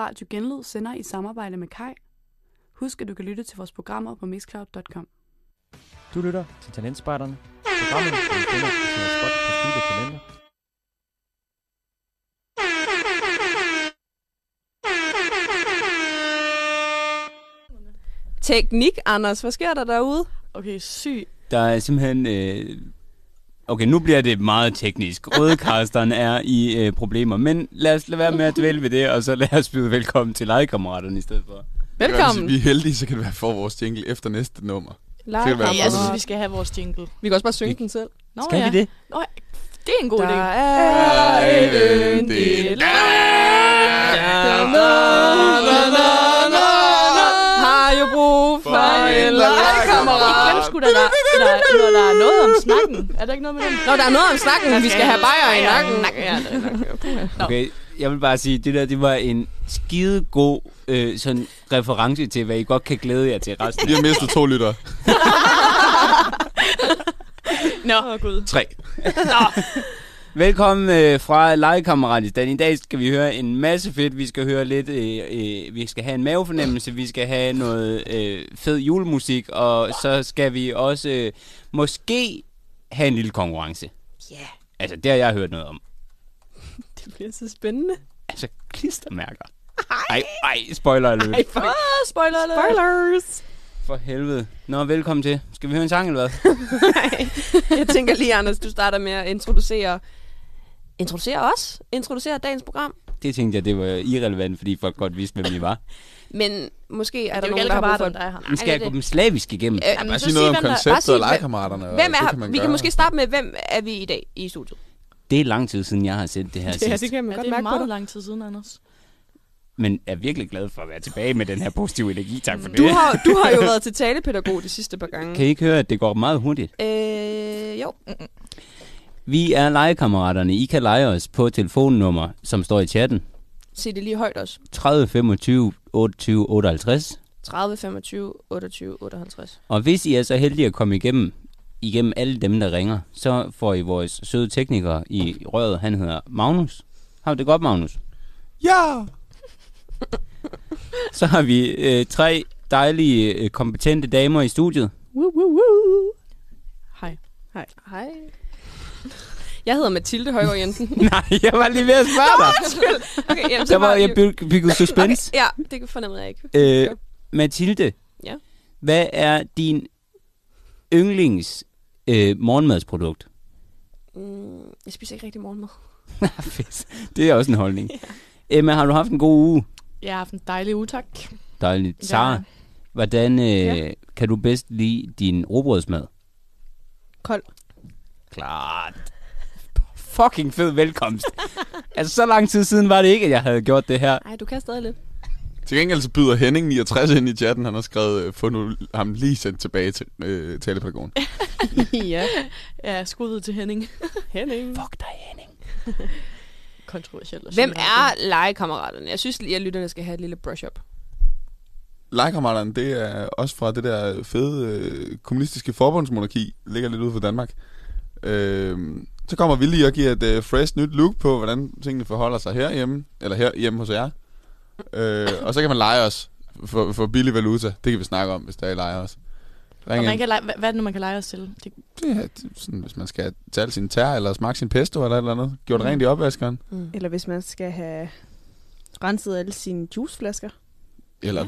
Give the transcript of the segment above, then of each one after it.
Radio Genlyd sender i samarbejde med Kai. Husk, at du kan lytte til vores programmer på mixcloud.com. Du lytter til Talentspejderne. Programmet, vi finder og sætter spot på talenter. Teknik, Anders. Hvad sker der derude? Okay, syg. Der er simpelthen... Øh... Okay, nu bliver det meget teknisk. Rødekasteren er i øh, problemer, men lad os lade være med at dvæle ved det, og så lad os byde velkommen til legekammeraterne i stedet for. Velkommen. Hvis vi er heldige, så kan det være for vores jingle efter næste nummer. Være Ja, jeg synes, vi skal have vores jingle. Vi kan også bare synge den selv. Nå, Skal ja. vi det? Nå, det er en god Der idé. er et yndigt Har jo brug for en legekammerat. Hvem skulle der, der, der, når der er noget om snakken? Er der ikke noget med den? Nå, der er noget om snakken. Vi skal have bajer i nakken. Ja, det er nok. Nå. Okay, jeg vil bare sige, det der, det var en skide god øh, sådan reference til, hvad I godt kan glæde jer til resten. Vi har mistet to lyttere. Nå, oh, gud. Tre. Velkommen øh, fra Legekammerat I dag skal vi høre en masse fedt. Vi skal høre lidt, øh, øh, vi skal have en mavefornemmelse, vi skal have noget øh, fed julemusik, og så skal vi også øh, måske have en lille konkurrence. Ja, Altså, det har jeg hørt noget om. det bliver så spændende. Altså, klistermærker. Ej, ej, spoiler alert. Ej, fuck. spoiler alert. Spoilers. For helvede. Nå, velkommen til. Skal vi høre en sang eller hvad? Nej. Jeg tænker lige, Anders, du starter med at introducere... Introducere os? Introducere dagens program? Det tænkte jeg, det var irrelevant, fordi folk godt vidste, hvem vi var. Men måske er Det der er jo nogen, ikke der har brug for... dig her. Nu skal jeg det gå dem slavisk igennem. Øh, Ja, bare sige noget om konceptet og legekammeraterne. Hvem det er kan man Vi kan måske starte med, hvem er vi i dag i studiet? Det er lang tid siden, jeg har set det her sidst. kan man Ja, det er meget lang tid siden, Anders. Men er virkelig glad for at være tilbage med den her positive energi. Tak for det. Du har, du har jo været til talepædagog de sidste par gange. Kan I ikke høre, at det går meget hurtigt? Øh, jo. Vi er legekammeraterne. I kan lege os på telefonnummer, som står i chatten. Sig det lige højt også. 30 25 28 58. 30, 25, 28, 58. Og hvis I er så heldige at komme igennem, igennem alle dem, der ringer, så får I vores søde tekniker i røret. Han hedder Magnus. Har du det godt, Magnus? Ja! Så har vi øh, tre dejlige, øh, kompetente damer i studiet. Woo, woo, woo. Hej. Hej. Jeg hedder Mathilde Højgaard Jensen. Nej, jeg var lige ved at spørge dig. Okay, jamen, så Der var, jeg byg- bygget suspense. Okay, ja, det fornemmede jeg ikke. Øh, Mathilde, Ja. hvad er din yndlings øh, morgenmadsprodukt? Mm, jeg spiser ikke rigtig morgenmad. Det er også en holdning. Emma, har du haft en god uge? Jeg har haft en dejlig uge, tak. Dejligt. Sara, hvordan øh, Ja. kan du bedst lide din robrødsmad? Kold. Klart. Fucking fed velkomst. altså, så lang tid siden var det ikke, at jeg havde gjort det her. Nej, du kan stadig lidt. Til gengæld så byder Henning 69 ind i chatten. Han har skrevet, øh, få nu ham lige sendt tilbage til øh, talepædagogen. ja. Ja, skuddet til Henning. Henning. Fuck dig, Henning. Kontroversielt. Hvem er legekammeraterne? Jeg synes lige, at lytterne skal have et lille brush-up. Legekammeraterne, det er også fra det der fede øh, kommunistiske forbundsmonarki, ligger lidt ude for Danmark. Øh, så kommer vi lige og giver et øh, fresh nyt look på, hvordan tingene forholder sig herhjemme, eller her hjemme hos jer. Øh, og så kan man lege os for, for billig valuta. Det kan vi snakke om, hvis der er I leger os. Og Ring man ind. kan lege, hvad, hvad er det nu, man kan lege os til? Det, Det er det er sådan, hvis man skal tage sin tær, eller smage sin pesto, eller et eller andet. Gjort Mm. rent i opvaskeren. Mm. Eller hvis man skal have renset alle sine juiceflasker. Eller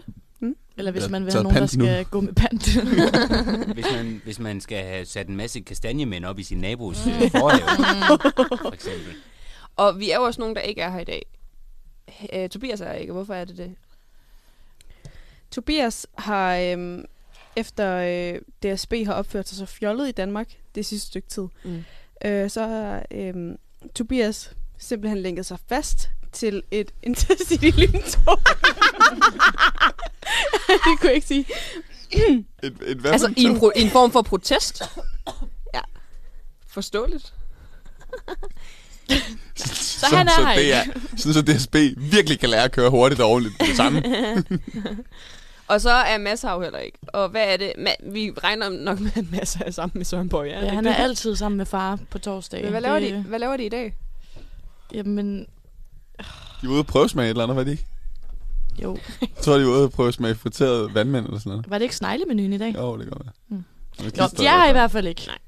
eller hvis man vil have nogen, der pant nu. skal gå med pant. Hvis man, hvis man skal have sat en masse kastanjemænd op i sin nabos øh, forhave, for eksempel. Og vi er jo også nogen, der ikke er her i dag. Uh, Tobias er ikke. Hvorfor er det det? Tobias har, øhm, efter øh, DSB har opført sig så fjollet i Danmark det sidste stykke tid, Mm. øh, så har øhm, Tobias simpelthen lænket sig fast til et intercity-lyntog. det kunne jeg ikke sige. et, et hvad Altså i en, pro- i en form for protest? Ja. Forståeligt. Så han er så her det ikke. er, sådan så DSB virkelig kan lære at køre hurtigt og ordentligt det samme. Og så er Mads her jo heller ikke. Og hvad er det? Ma- vi regner nok med, at Mads er sammen med Søren Borg. Ja, han er altid sammen med far på torsdag. Men hvad laver, det, de, hvad laver de i dag? Jamen, De var ude og prøvesmage et eller andet, var de ikke? Jo. Jeg tror, de var ude og prøve at smage friteret vandmænd eller sådan noget. Var det ikke sneglemenuen i dag? Jo, det kan være. Mm. Nå, de er her i hvert fald ikke. Nej.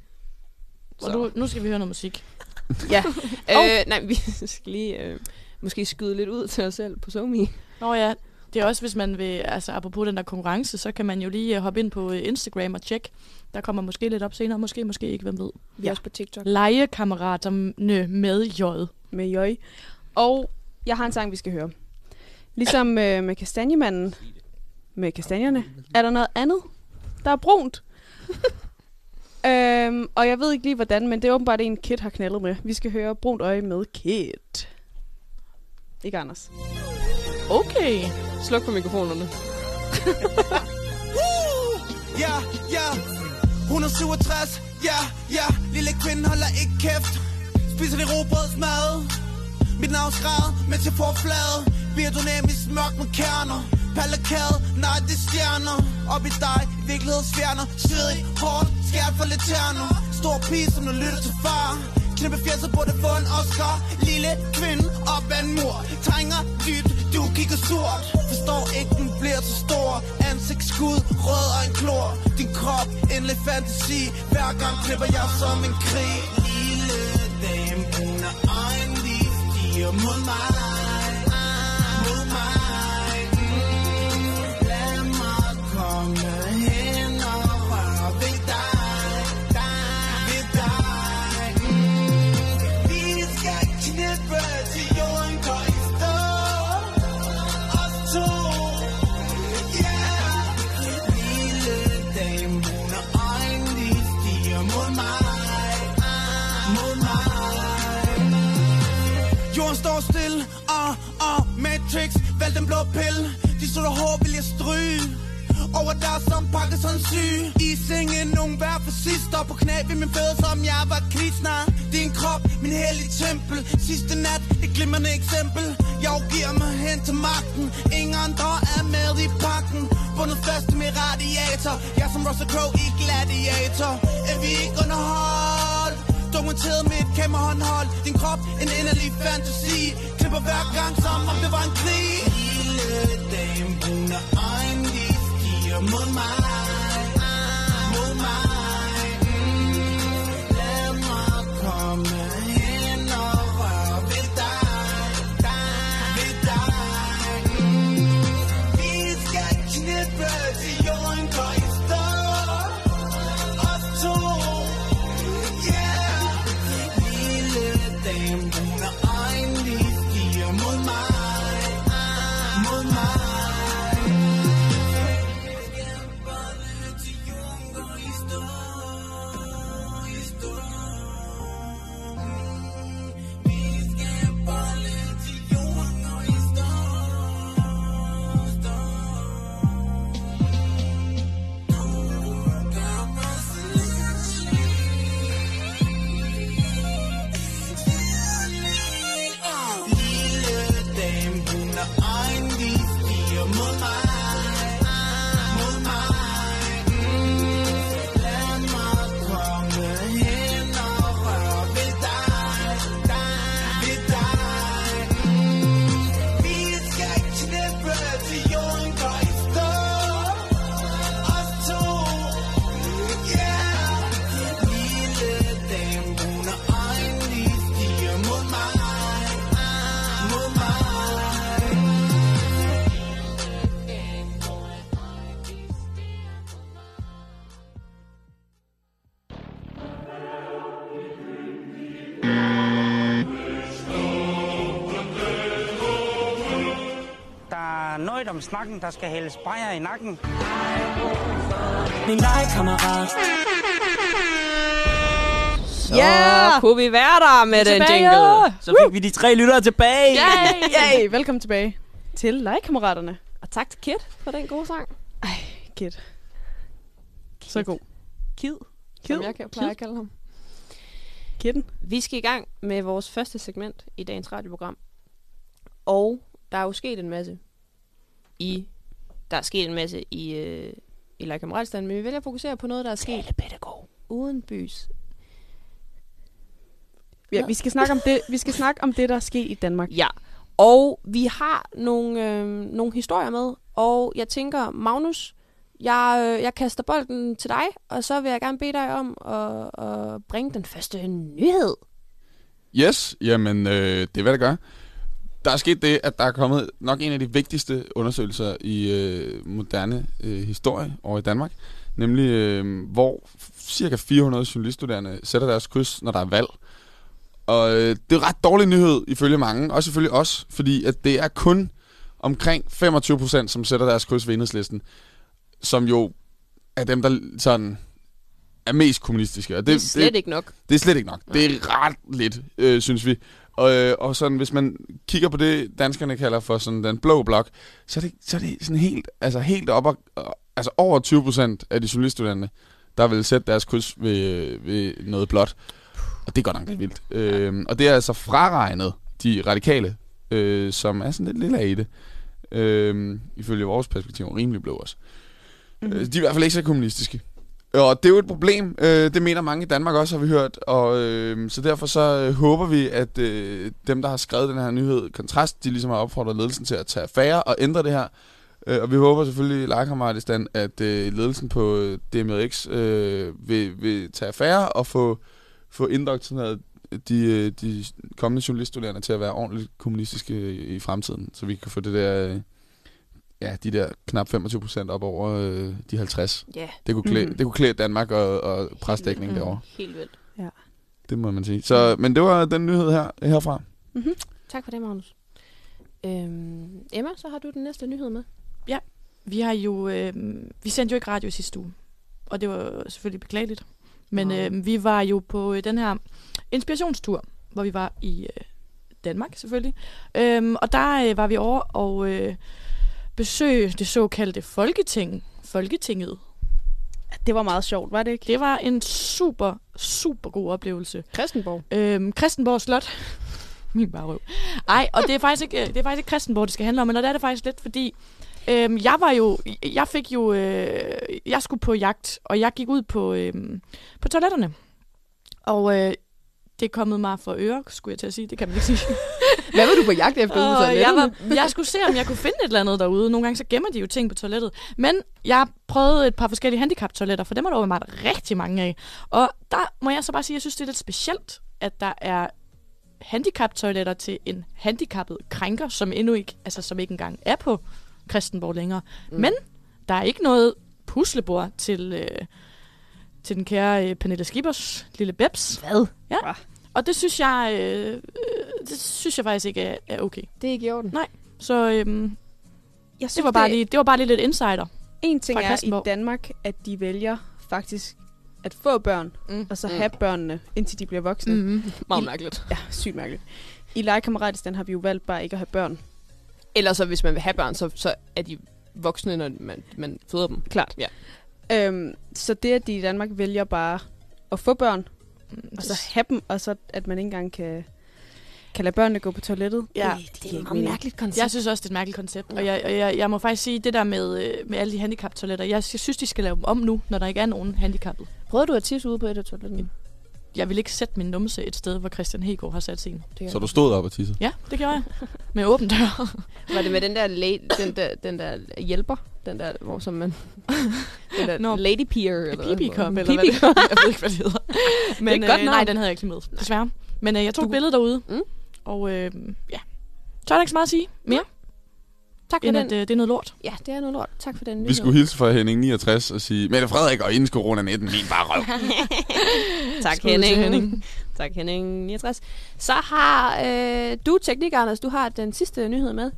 Og nu, nu skal vi høre noget musik. Ja. øh, nej, vi skal lige øh, måske skyde lidt ud til os selv på SoMe. Nå ja, det er også, hvis man vil, altså apropos den der konkurrence, så kan man jo lige øh, hoppe ind på øh, Instagram og tjekke. Der kommer måske lidt op senere, måske, måske ikke, hvem ved. Vi er Ja. også på TikTok. Legekammeraterne med J. med Jøj. Og jeg har en sang, vi skal høre. Ligesom øh, med kastanjemanden, med kastanjerne, er der noget andet, der er brunt. øhm, og jeg ved ikke lige hvordan, men det er åbenbart en, Kit har knaldet med. Vi skal høre Brunt Øje med Kit. Ikke Anders. Okay. Sluk på mikrofonerne. Ja, ja 167, ja, ja Lille kvinde holder ikke kæft Spiser det robrødsmad mit navn skræd, til forflade Bliver du nemlig mørk med kerner? Palakade, nej det er stjerner. Op i dig, virkelighedsfjerner Svedig, hårdt, skært for lidt terner. Stor pige, som du lytter til far. Knippe fjeset burde få en Oscar. Lille kvinde op ad en mur. Trænger dybt, du kigger surt Forstår ikke, den bliver så stor. Ansigtsskud, rød og en klor. Din krop, endelig fantasi Hver gang klipper jeg som en krig. Lige stiger den blå pille. De så hår vil jeg stryge over der som pakket sådan syg. I sengen, nogen hver for sidst Står på knæ ved min fædre som jeg var kristner Din krop, min hellige tempel. Sidste nat, et glimrende eksempel. Jeg giver mig hen til magten. Ingen andre er med i pakken. Bundet fast med radiator. Jeg som Russell Crowe i Gladiator. Er vi ikke underholdt? Dokumenteret med et kammerhåndhold Din krop, en inderlig fantasi Klipper hver gang, som om det var en krig. Lille dame, brune øjne, de stiger mod snakken, der skal hældes bajer i nakken. Min legekammerat. Så Ja! kunne vi være der med den Tilbage! jingle. Så fik vi de tre lyttere tilbage. Yay! Yay! Velkommen tilbage til legekammeraterne. Og tak til Kit for den gode sang. Kit. Så god. Kid, Kid. som jeg kan pleje at kalde ham. Kitten. Vi skal i gang med vores første segment i dagens radioprogram. Og der er jo sket en masse i... Der er sket en masse i, øh, i Kammeratstand, men vi vælger at fokusere på noget, der er sket uden bys. Ja, vi skal snakke om det, vi skal snakke om det der er sket i Danmark. Ja, Og vi har nogle, øh, nogle historier med, og jeg tænker, Magnus, jeg, øh, jeg kaster bolden til dig, og så vil jeg gerne bede dig om at, at bringe den første nyhed. Yes, jamen øh, det vil jeg da gøre. Der er sket det, at der er kommet nok en af de vigtigste undersøgelser i øh, moderne øh, historie over i Danmark. Nemlig, øh, hvor cirka 400 journaliststuderende sætter deres kryds, når der er valg. Og øh, det er ret dårlig nyhed ifølge mange, også ifølge os, fordi at det er kun omkring 25 procent, som sætter deres kryds ved enhedslisten, som jo er dem, der sådan er mest kommunistiske. Og Det, det er slet det, ikke nok. det er slet ikke nok. Det er ret lidt, øh, synes vi. Og, øh, og sådan, hvis man kigger på det, danskerne kalder for sådan den blå blok, så er det, så er det sådan helt, altså helt op og, altså over 20 procent af de journaliststuderende, der vil sætte deres kryds ved, ved noget blåt. Og det er godt nok lidt vildt. Øh, og det er altså fraregnet de radikale, øh, som er sådan lidt lille i det. Øh, ifølge vores perspektiv, rimelig blå også. Mm-hmm. De er i hvert fald ikke så kommunistiske. Og det er jo et problem. Øh, det mener mange i Danmark også, har vi hørt. Og øh, så derfor så øh, håber vi, at øh, dem, der har skrevet den her nyhed, Kontrast, de ligesom har opfordret ledelsen til at tage affære og ændre det her. Øh, og vi håber selvfølgelig, legekammerat at øh, ledelsen på øh, DMX øh, vil, vil tage affære og få, få indoktrineret de, øh, de kommende journaliststuderende til at være ordentligt kommunistiske i, i fremtiden. Så vi kan få det der... Ja, de der knap 25 procent op over øh, de 50. Ja, Det kunne klæde, Mhm. det kunne klæde Danmark og, og presdækning Mm. derovre. helt vildt. Det må man sige. Så, men det var den nyhed her, herfra. Mm-hmm. Tak for det, Magnus. Øhm, Emma, så har du den næste nyhed med. Vi har jo, øh, vi sendte jo ikke radio i sidste uge, og det var selvfølgelig beklageligt. Men Nå. øh, vi var jo på øh, den her inspirationstur, hvor vi var i øh, Danmark selvfølgelig. Øhm, og der øh, var vi over og øh, besøge det såkaldte Folketing. Folketinget. Det var meget sjovt, var det ikke? Det var en super, super god oplevelse. Christenborg. Øhm, Christenborg Slot. Min bare røv. Ej, og det er faktisk ikke, det er faktisk ikke Christenborg, det skal handle om, men det er det faktisk lidt, fordi øhm, jeg var jo, jeg fik jo, øh, jeg skulle på jagt, og jeg gik ud på, øhm, på toiletterne. Og øh, det er kommet mig for øre, skulle jeg til at sige. Det kan man ikke sige. Hvad var du på jagt efter ude på jeg, var, jeg skulle se, om jeg kunne finde et eller andet derude. Nogle gange så gemmer de jo ting på toilettet. Men jeg prøvede et par forskellige handicap-toiletter, for dem er der åbenbart rigtig mange af. Og der må jeg så bare sige, at jeg synes, det er lidt specielt, at der er handicap-toiletter til en handicappet krænker, som endnu ikke, altså som ikke engang er på Christenborg længere. Mm. Men der er ikke noget puslebord til, øh, til den kære øh, Pernille Skibers lille Bebs. Hvad? Ja. Hva? Og det synes jeg, øh, øh, det synes jeg faktisk ikke er, er okay. Det er ikke i orden. Nej. Så øhm, Jeg det, var bare lige, det var bare lige lidt insider. En ting fra er i. Danmark, at de vælger faktisk at få børn, Mm. og så Mm. have børnene, indtil de bliver voksne. Mm. Meget I- mærkeligt. Ja, sygt mærkeligt. I legekammeratisten har vi jo valgt bare ikke at have børn. Eller så hvis man vil have børn, så, så er de voksne, når man, man føder dem. Klart. Ja. Øhm, så det, at de i Danmark vælger bare at få børn, og så have dem, og så at man ikke engang kan, kan lade børnene gå på toilettet, Ja, det, det, Det er et meget mærkeligt koncept. jeg synes også, det er et mærkeligt koncept. Og jeg, og jeg, jeg må faktisk sige, det der med, øh, med alle de handicap-toiletter, jeg, synes, de skal lave dem om nu, når der ikke er nogen handicappet. Prøvede du at tisse ude på et af toiletterne? Jeg vil ikke sætte min numse et sted, hvor Christian Hegård har sat sin. Det Så du stod op og tissede? Ja, det gjorde jeg. Med åben dør. Var det med den der, la- den der, den der hjælper? Den der, hvor som man... den der Nå, lady peer? Eller hvad? eller hvad det. Jeg ved ikke, hvad det hedder. Men et godt øh, nej, den havde jeg ikke med, desværre. Men øh, jeg tog Du- et billede derude, Mm. og øh, ja. Så er der ikke så meget at sige mere, Tak for end den. at øh, det er noget lort. Ja, det er noget lort. Tak for den Vi skulle hilse fra Henning 69 og sige, Mette Frederik og inden corona 19, min bare røv. tak, Skud Henning. Henning. tak, Henning 69. Så har øh, du, Teknik Anders, du har den sidste nyhed med.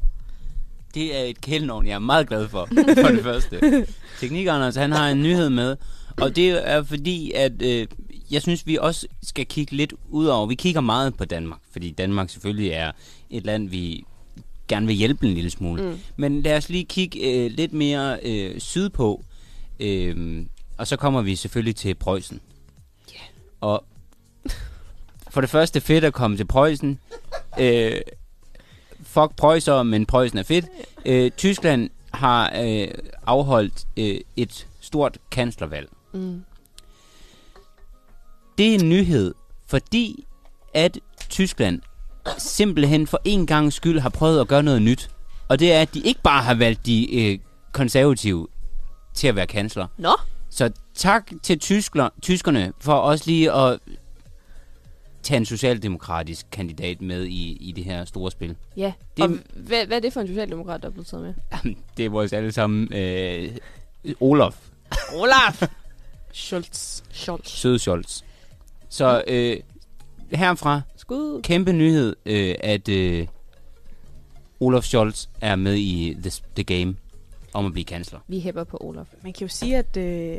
Det er et kælenavn, jeg er meget glad for, for det første. Teknik Anders, han har en nyhed med, og det er fordi, at øh, jeg synes, vi også skal kigge lidt ud over. Vi kigger meget på Danmark, fordi Danmark selvfølgelig er et land, vi gerne vil hjælpe en lille smule. Mm. Men lad os lige kigge øh, lidt mere øh, sydpå, øh, og så kommer vi selvfølgelig til Preussen. Ja. Og for det første fedt at komme til Preussen. Øh, fuck Preussen, men Preussen er fedt. Øh, Tyskland har øh, afholdt øh, et stort kanslervalg. Mm. Det er en nyhed, fordi at Tyskland simpelthen for en gang skyld har prøvet at gøre noget nyt. Og det er, at de ikke bare har valgt de øh, konservative til at være kansler. Nå, Så tak til tyskler, tyskerne for også lige at tage en socialdemokratisk kandidat med i, i det her store spil. ja. Det-. Og hvad, hvad er det for en socialdemokrat, der er blevet taget med? Det er vores alle sammen øh, Olaf Olaf! Schultz. Scholz. Søde Scholz. Så øh, herfra, Skud. kæmpe nyhed, øh, at øh, Olaf Scholz er med i the, the Game om at blive kansler. Vi hæpper på Olaf. Man kan jo sige, at øh,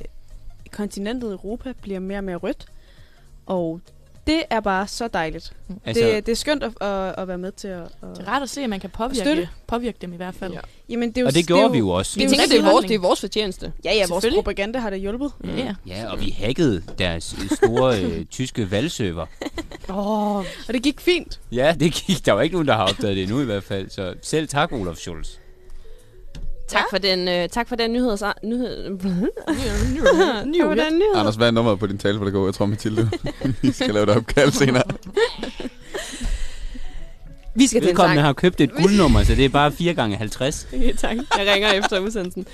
kontinentet Europa bliver mere og mere rødt. Og det er bare så dejligt. Altså, det, det er skønt at, at, at være med til at... Det er rart at se, at man kan påvirke, påvirke dem i hvert fald. Ja. jamen, det er jo, og det gjorde vi jo også. Vi er tænker, det er, vores, det er vores fortjeneste. Ja, ja, vores propaganda har da hjulpet. Ja. Ja, og vi hackede deres store øh, tyske valgserver. Oh, og det gik fint. Ja, det gik. Der var ikke nogen, der har opdaget det endnu i hvert fald. Så selv tak, Olaf Scholz. Tak for den, øh, tak for den nyhed. nyhed. tak for den nyhed. Anders, hvad er nummeret på din tale, hvor det går? Jeg tror, Mathilde, vi skal lave et opkald senere. Vi skal til en Vedkommende sang. har købt et guldnummer, så det er bare 4 gange 50 Okay, tak. Jeg ringer efter udsendelsen.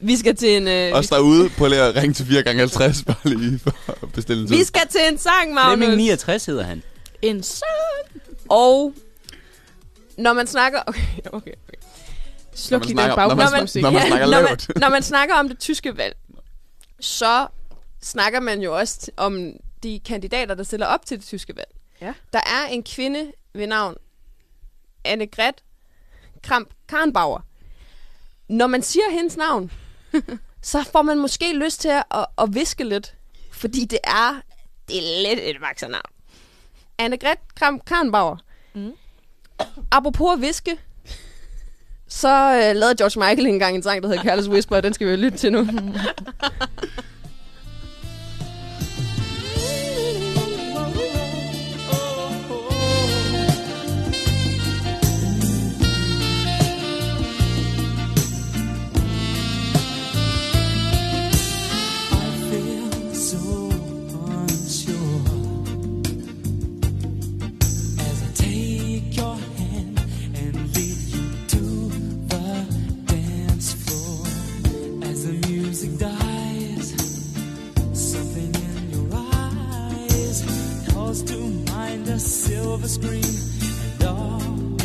Vi skal til en... Øh, Også derude, på lige at ringe til 4 gange 50 bare lige for at bestille en tid. vi skal til en sang, Flemming Magnus. 69 hedder han. En så... Og når man snakker... Okay, okay. okay. Sluk man lige den snakker- når man- baggrundsmusik. når man snakker når, man, når man snakker om det tyske valg, så snakker man jo også om de kandidater, der stiller op til det tyske valg. Ja. Der er en kvinde ved navn Annegret Kramp Karnbauer. Når man siger hendes navn, så får man måske lyst til at, at, at viske lidt, fordi det er, det er lidt et vaksernavn. Annegret Kramp Karnbauer. Mm. Apropos at viske, så øh, lavede George Michael engang en sang, der hedder Careless Whisper, og den skal vi jo lytte til nu. to mind a silver screen and all.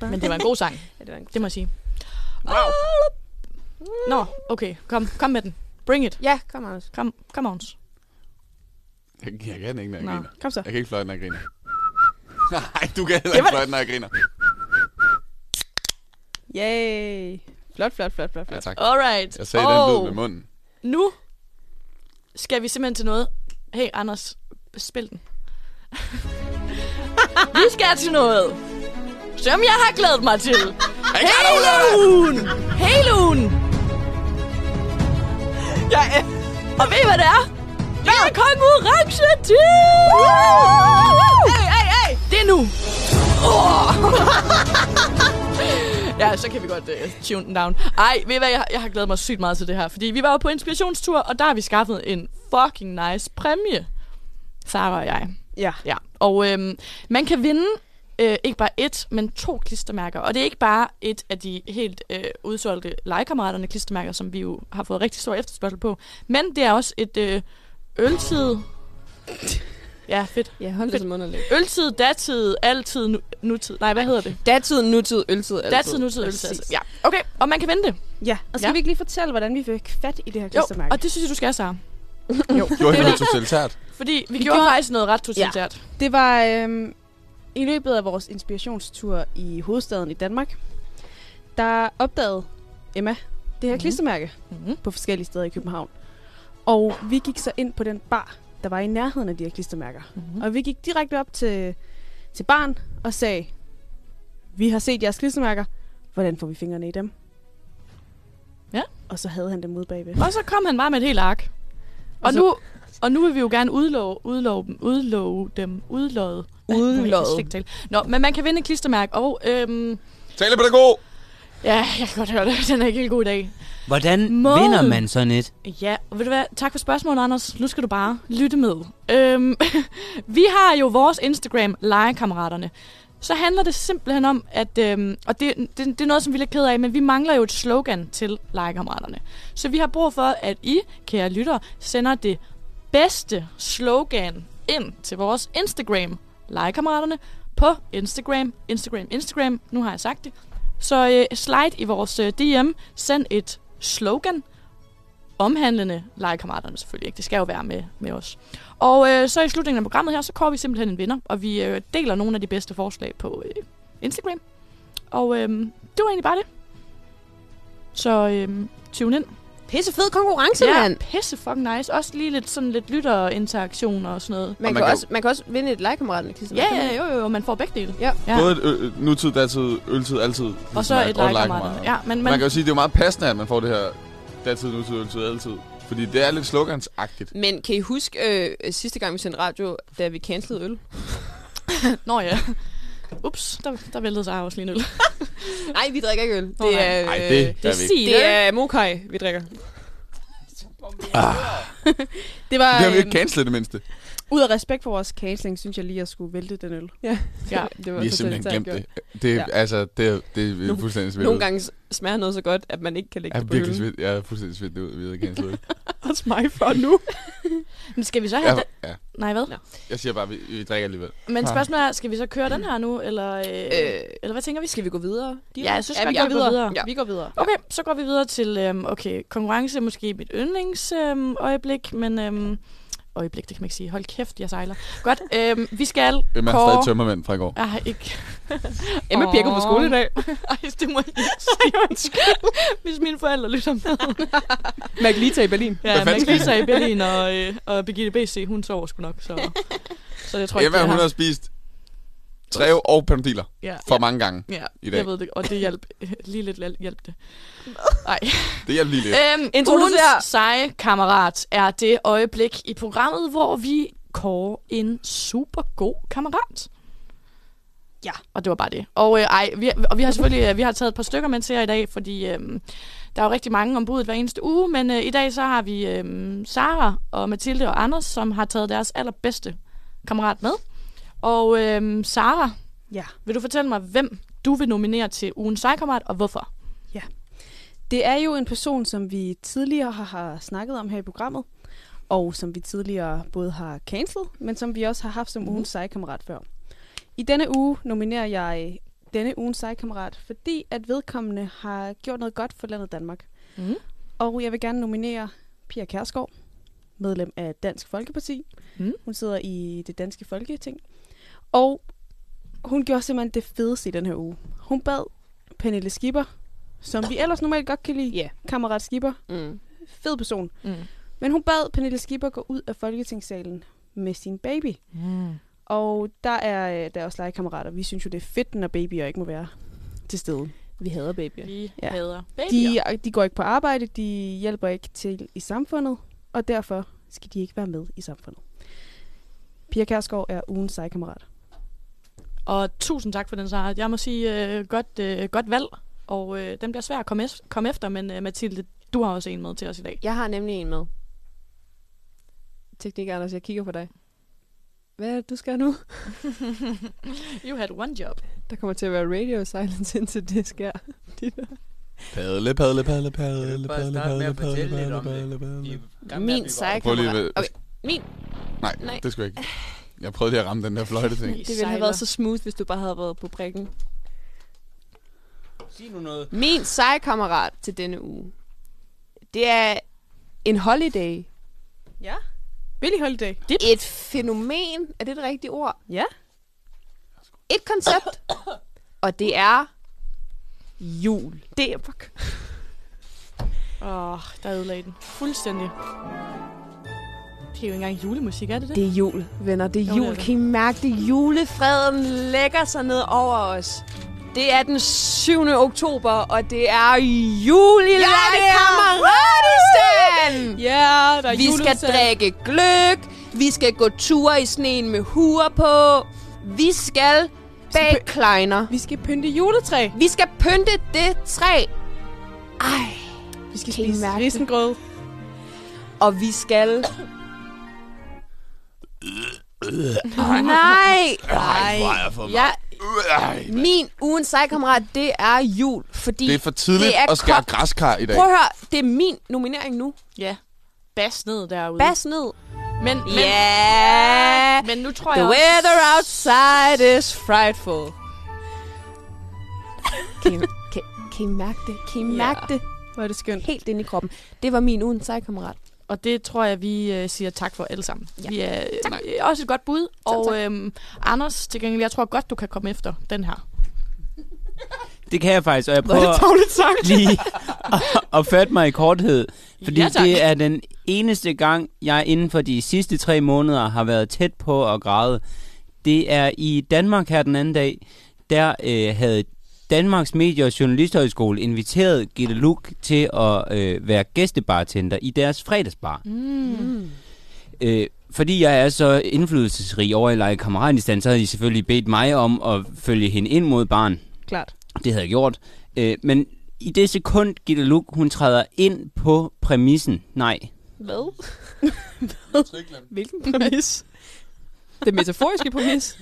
Men det var en god sang. Ja, det var en Det må jeg sige. Wow. Nå, okay. Kom, kom med den. Bring it. Ja, kom Anders. Kom, kom on. Jeg, jeg kan ikke, når jeg Nå. griner. Kom så. Jeg kan ikke fløjte, når jeg griner. Nej, du kan heller ikke fløjte, når jeg griner. Yay. Flot, flot, flot, flot, Ja, flot. tak. Alright. Jeg sagde Og den lyd med munden. Nu skal vi simpelthen til noget. Hey, Anders, spil den. vi skal til noget, som jeg har glædet mig til. Hele ugen! Hele ugen! Jeg er... Og ved I, hvad det er? Det er konkurrence-tid! Hey, hey, hey! Det er nu! Ja, så kan vi godt uh, tune den down. Ej, ved I hvad, jeg, jeg har glædet mig sygt meget til det her. Fordi vi var jo på inspirationstur, og der har vi skaffet en fucking nice præmie. Sara og jeg. Ja. Ja, og øhm, man kan vinde øh, ikke bare et, men to klistermærker. Og det er ikke bare et af de helt øh, udsolgte legekammeraterne klistermærker, som vi jo har fået rigtig stor efterspørgsel på. Men det er også et øh, øltid... Ja, fedt. Ja, hold det som underlæg. Øltid, datid, altid, nu, nutid. Nej, hvad hedder det? Datid, nutid, øltid, altid. Datid, nutid, øltid. Altså. Ja, okay. Og man kan vinde det. Ja, og skal Ja. vi ikke lige fortælle, hvordan vi fik fat i det her Jo, klistermærke? og det synes jeg, du skal, Sara. Gjorde helt noget totalitært. Fordi vi, vi Vi gjorde gjorde- faktisk noget ret totalitært. Det var øhm, i løbet af vores inspirationstur i hovedstaden i Danmark, der opdagede Emma det her mm. klistermærke Mm-hmm. på forskellige steder i København. Og vi gik så ind på den bar, der var i nærheden af de her klistermærker. Mm-hmm. Og vi gik direkte op til, til barn og sagde, vi har set jeres klistermærker, hvordan får vi fingrene i dem? Ja. Og så havde han dem ude bagved. Og så kom han bare med et helt ark. Og, Og så- nu, og nu vil vi jo gerne udlove, udlove dem, udlove dem, udlode. Udlode. Nå, men man kan vinde et klistermærke, og øhm, Talepædagog! ja, jeg kan godt høre det. Den er ikke helt god i dag. Hvordan Måden. vinder man sådan et? Ja, og ved du hvad? Tak for spørgsmålet, Anders. Nu skal du bare lytte med. Øhm, vi har jo vores Instagram, legekammeraterne. Så handler det simpelthen om, at, øhm, og det, det, det er noget, som vi er lidt ked af, men vi mangler jo et slogan til legekammeraterne. Så vi har brug for, at I, kære lyttere, sender det bedste slogan ind til vores Instagram, legekammeraterne, på Instagram, Instagram, Instagram. Nu har jeg sagt det. Så øh, slide i vores øh, DM, send et slogan, omhandlende legekammeraterne selvfølgelig ikke. Det skal jo være med, med os. Og øh, så i slutningen af programmet her, så kommer vi simpelthen en vinder, og vi øh, deler nogle af de bedste forslag på øh, Instagram. Og øh, det var egentlig bare det. Så øh, tune ind. Pisse fed konkurrence, Ja, mand. pisse fucking nice. Også lige lidt sådan lidt lytterinteraktion og sådan noget. Man, Og kan, man kan også, man kan også vinde et legekammeraterne klistermærke. Ja, ja, jo, jo, jo, man får begge dele. Ja. Ja. Både et ø- nutid, datid, øltid, altid. Og så et legekammeraterne. Ja, men, Man men kan jo sige, at det er jo meget passende, at man får det her datid, nutid, øltid, altid. Fordi det er lidt slogansagtigt. Men kan I huske øh, sidste gang, vi sendte radio, da vi cancelede øl? Nå ja. Ups, der, der væltede sig også lige en øl. Nej, vi drikker ikke øl. Det er, Nej, øh, det Det er vi det er mokai, vi drikker. Det var Det har vi øhm, ikke cancelet det mindste. Ud af respekt for vores canceling, synes jeg lige, at jeg skulle vælte den øl. Ja, Ja, det var Vi har simpelthen glemt gjort. det. Det er, Ja. altså, det er, det er Nogle- fuldstændig smidt Nogle gange smager noget så godt, at man ikke kan lægge Jeg er det på virkelig hylden. smidt. Jeg er fuldstændig smidt ud. Vi havde cancelet det. Også mig for nu. Men skal vi så have Ja, ja. ja. Nej, hvad? Nå. Jeg siger bare, at vi, vi drikker alligevel. Men spørgsmålet er, skal vi så køre den her nu, eller, øh, øh, eller hvad tænker vi? Skal vi gå videre? Ja, jeg synes ja, vi vi går kan gå videre. videre. Ja, vi går videre. Okay, så går vi videre til, øhm, okay, konkurrence er måske mit yndlingsøjeblik, øhm, øjeblik, men øhm, øjeblik, det kan man ikke sige. Hold kæft, jeg sejler. Godt, øhm, vi skal Hvem er stadig tømmermænd fra i går? Jeg har ikke... Emma Birker på skole i dag. Ej, det må jeg ikke sige. Hvis mine forældre lytter med. Maglita i Berlin. Ja, skal Maglisa i Berlin og, øh, og Birgitte B.C., hun sover sgu nok, så... Så jeg tror ikke, Emma, det er hun har spist Treo og panodiler Ja, for mange gange ja, i dag. jeg ved det, og det hjalp lige lidt hjælp det. Nej. Det hjælper lige lidt. Øhm, Introducer. seje kammerat er det øjeblik i programmet, hvor vi kårer en super god kammerat. Ja, og det var bare det. Og, øh, ej, vi, og vi har selvfølgelig øh, vi har taget et par stykker med til jer i dag, fordi øh, der er jo rigtig mange ombud hver eneste uge, men øh, i dag så har vi øh, Sara og Mathilde og Anders, som har taget deres allerbedste kammerat med. Og øh, Sara, Ja. vil du fortælle mig, hvem du vil nominere til ugens sejkammerat, og hvorfor? Det er jo en person, som vi tidligere har, har snakket om her i programmet, og som vi tidligere både har cancelled, men som vi også har haft som Mhm. ugens sejkammerat før. I denne uge nominerer jeg denne ugens sejkammerat, fordi at vedkommende har gjort noget godt for landet Danmark. Mm. Og jeg vil gerne nominere Pia Kærsgaard, medlem af Dansk Folkeparti. Mm. Hun sidder i det danske folketing. Og hun gjorde simpelthen det fedeste i den her uge. Hun bad Pernille Skipper, som vi ellers normalt godt kan lide, Ja. kammerat Skipper, Mm. fed person. Mm. Men hun bad Pernille Skipper gå ud af folketingssalen med sin baby. Mm. Og der er, øh, der er også legekammerater. Vi synes jo, det er fedt, når babyer ikke må være til stede. Vi hader babyer. Vi Ja. ja. hader babyer. De, de går ikke på arbejde, de hjælper ikke til i samfundet, og derfor skal de ikke være med i samfundet. Pia Kærsgaard er ugens sejkammerat. Og tusind tak for den, Sara. Jeg må sige øh, godt, øh, godt valg. Og øh, den bliver svær at komme, es- komme efter, men øh, Mathilde, du har også en med til os i dag. Jeg har nemlig en med. Teknik Anders, jeg kigger på dig. Hvad er det, du skal nu? You had one job. Der kommer til at være radio silence indtil det sker. Padle, padle, padle, padle, padle, padle, padle, padle, padle, padle. Er gang med at Min at- Okay, min. Nej, Nej. det skulle jeg ikke. Jeg prøvede lige at ramme den der fløjte ting. Det ville have været så smooth, hvis du bare havde været på prikken. Sig nu noget. Min seje kammerat til denne uge. Det er en holiday. Ja. Billy Holiday. Et fænomen. Er det det rigtige ord? Ja. Et koncept. Og det er jul. Det er fuck. Åh, oh, der ødelagde den. Fuldstændig. Det er jo ikke engang julemusik, er det det? Det er jul, venner. Det er Jo, det jul. er det. Kan I mærke det? Julefreden lægger sig ned over os. Det er den 7. oktober, og det er jul i ja, Kammeratistan! Ja, der er Vi skal drikke gløk. Vi skal gå ture i sneen med huer på. Vi skal bage kleiner. Vi skal pynte juletræ. Vi skal pynte det træ. Ej. Vi skal spise det? risengrød. Og vi skal... Nej. Ej, hvor er jeg for Ja, Ej, min ugens sejkammerat, det er jul. Fordi Det er for tidligt det er at skære græskar i dag. Prøv at høre, det er min nominering nu. Ja. Bas ned derude. Bas ned. Men, men, Yeah. men nu tror The jeg også... weather outside is frightful. Kan I, kan, kan I mærke det? Kan I mærke det? Hvor er det skønt. Helt ind i kroppen. Det var min ugens sejkammerat. Og det tror jeg, vi øh, siger tak for alle sammen. Ja. Vi er Tak. tak. også et godt bud. Selv og tak. øhm, Anders, til gengæld, jeg tror godt, du kan komme efter den her. Det kan jeg faktisk, og jeg er det prøver tavligt sagt. lige at, at fatte mig i korthed. Fordi Ja, tak. det er den eneste gang, jeg inden for de sidste tre måneder har været tæt på at græde. Det er i Danmark her den anden dag, der øh, havde Danmarks Medie- og Journalisthøjskole inviteret Gitte Luk til at øh, være gæstebartender i deres fredagsbar. Mm. Øh, fordi jeg er så indflydelsesrig over i Leje Kammeratistan, så havde de selvfølgelig bedt mig om at følge hende ind mod barn. Klart. Det havde jeg gjort. Øh, men i det sekund, Gitte Luk, hun træder ind på præmissen. Nej. Hvad? Hvilken præmis? det metaforiske præmis.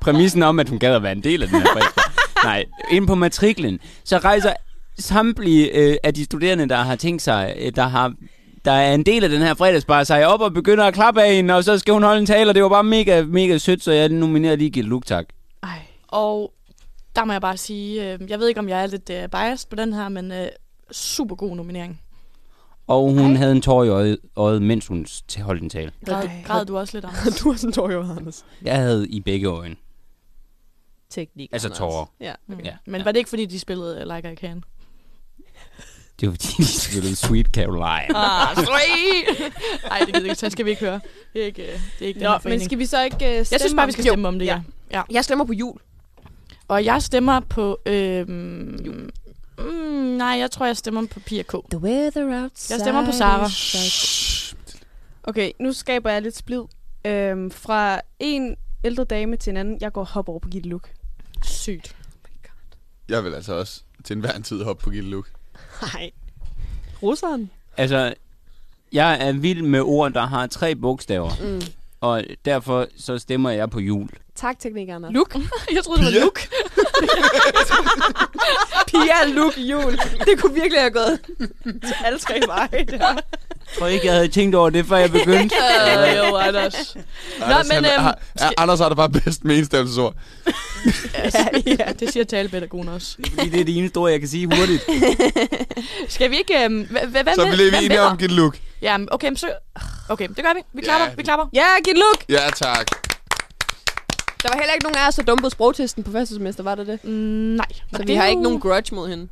Præmissen om, at hun gad at være en del af den her fredagsbar. Nej, ind på matriklen. Så rejser samtlige øh, af de studerende, der har tænkt sig, øh, der har der er en del af den her fredagsbar, sig op og begynder at klappe af hende, og så skal hun holde en tale, og det var bare mega, mega sødt, så jeg nominerer lige Gitte Luk, tak. Ej. Og der må jeg bare sige, øh, jeg ved ikke, om jeg er lidt øh, biased på den her, men øh, super god nominering. Og hun Ej. havde en tår i øjet, øjet mens hun holdt en tale. Græd, græd du også lidt, Anders? du har sådan tår i øjet, Anders. Jeg havde i begge øjne. Teknik. Altså Anders. tårer. Ja. Mm. Ja. Men var det ikke, fordi de spillede uh, Like I Can? Det var fordi, de spillede Sweet Caroline. Ah, sweet! Ej, det gider ikke. Så skal vi ikke høre. Det er ikke, øh, det er ikke Nå, men skal vi så ikke uh, stemme Jeg synes bare, om vi skal det? stemme om det, ja. ja. Jeg stemmer på jul. Og jeg stemmer på... Øhm, mm, nej, jeg tror, jeg stemmer på Pia K. The weather outside Jeg stemmer på Sara. Okay, nu skaber jeg lidt splid. Øhm, fra en ældre dame til en anden. Jeg går hop over på Gitte Luk. Sygt. Jeg vil altså også til enhver en tid hoppe på Gitte Luk. Nej. Russeren. Altså, jeg er vild med ord, der har tre bogstaver. Mm. Og derfor så stemmer jeg på jul. Tak, teknik, Anders. Luk. jeg troede, det var Pia? Luke. Pia Luk Jul. Det kunne virkelig have gået til alle tre veje der. tror ikke, jeg havde tænkt over det, før jeg begyndte. Øh, jo, Anders. Anders, men, han, øhm, har, ja, Anders har det bare bedst med enstavelsesord. ja, ja, det siger talepædagogen også. Fordi det er det eneste ord, jeg kan sige hurtigt. Skal vi ikke... Øhm, hva- hva- hvem Så vil- vi enige om Gitte Luke. Ja, okay, så... Okay, det gør vi. Vi klapper, vi klapper. Ja, giv look! Ja, tak. Der var heller ikke nogen af os, der dumpede sprogtesten på første semester, var det det? Mm, nej. Så Og vi det har er ikke nogen grudge mod hende.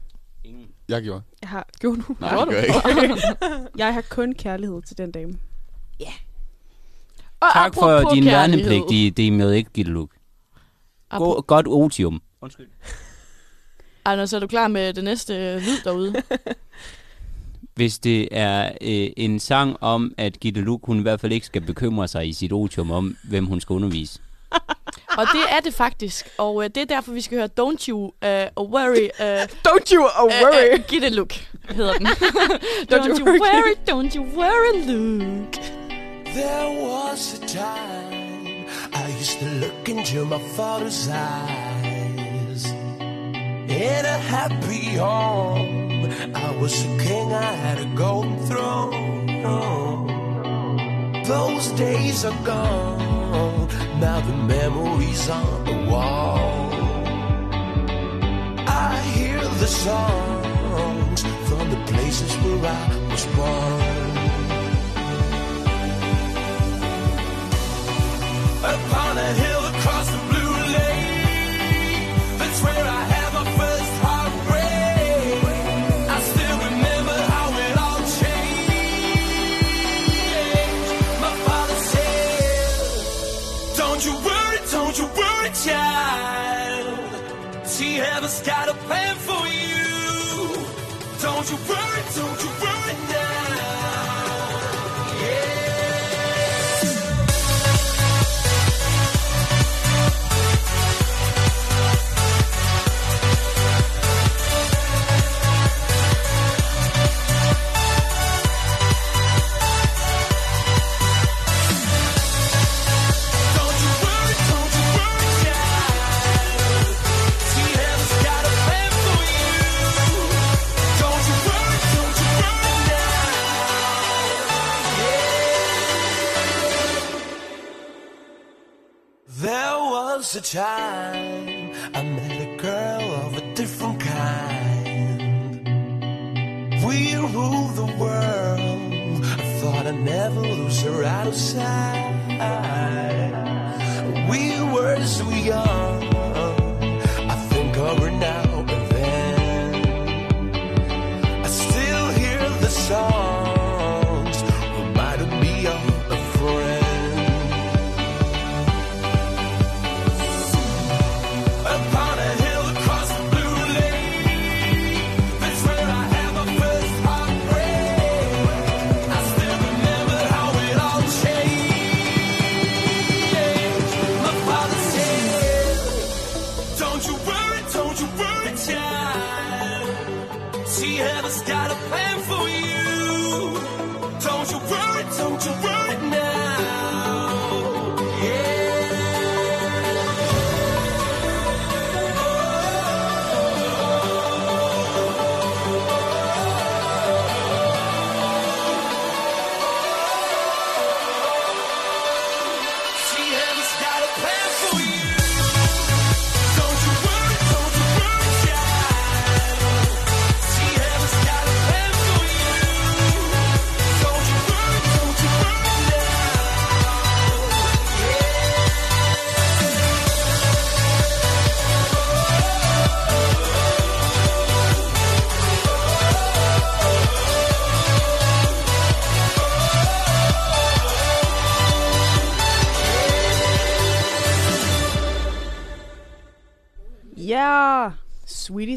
Jeg gjorde. Jeg har gjort nu. Nej, gør jeg ikke. Jeg har kun kærlighed til den dame. Og Tak for din kærlighed. værnepligt i det med ikke, Gitte Luke. Apro- Go- godt otium. Undskyld. Anders, er du klar med det næste lyd derude? Hvis det er øh, en sang om, at Gitte Luke, hun i hvert fald ikke skal bekymre sig i sit otium om, hvem hun skal undervise. Og det er det faktisk. Og øh, det er derfor, vi skal høre Don't You uh, Worry. Uh, Don't you uh, worry. uh, Get a look, hedder den. Don't don't, you you worry. worry, don't you worry, Luke. There was a time I used to look into my father's eyes. In a happy home, I was a king, I had a golden throne. Those days are gone, now the memories on the wall. I hear the songs from the places where I was born. upon a hill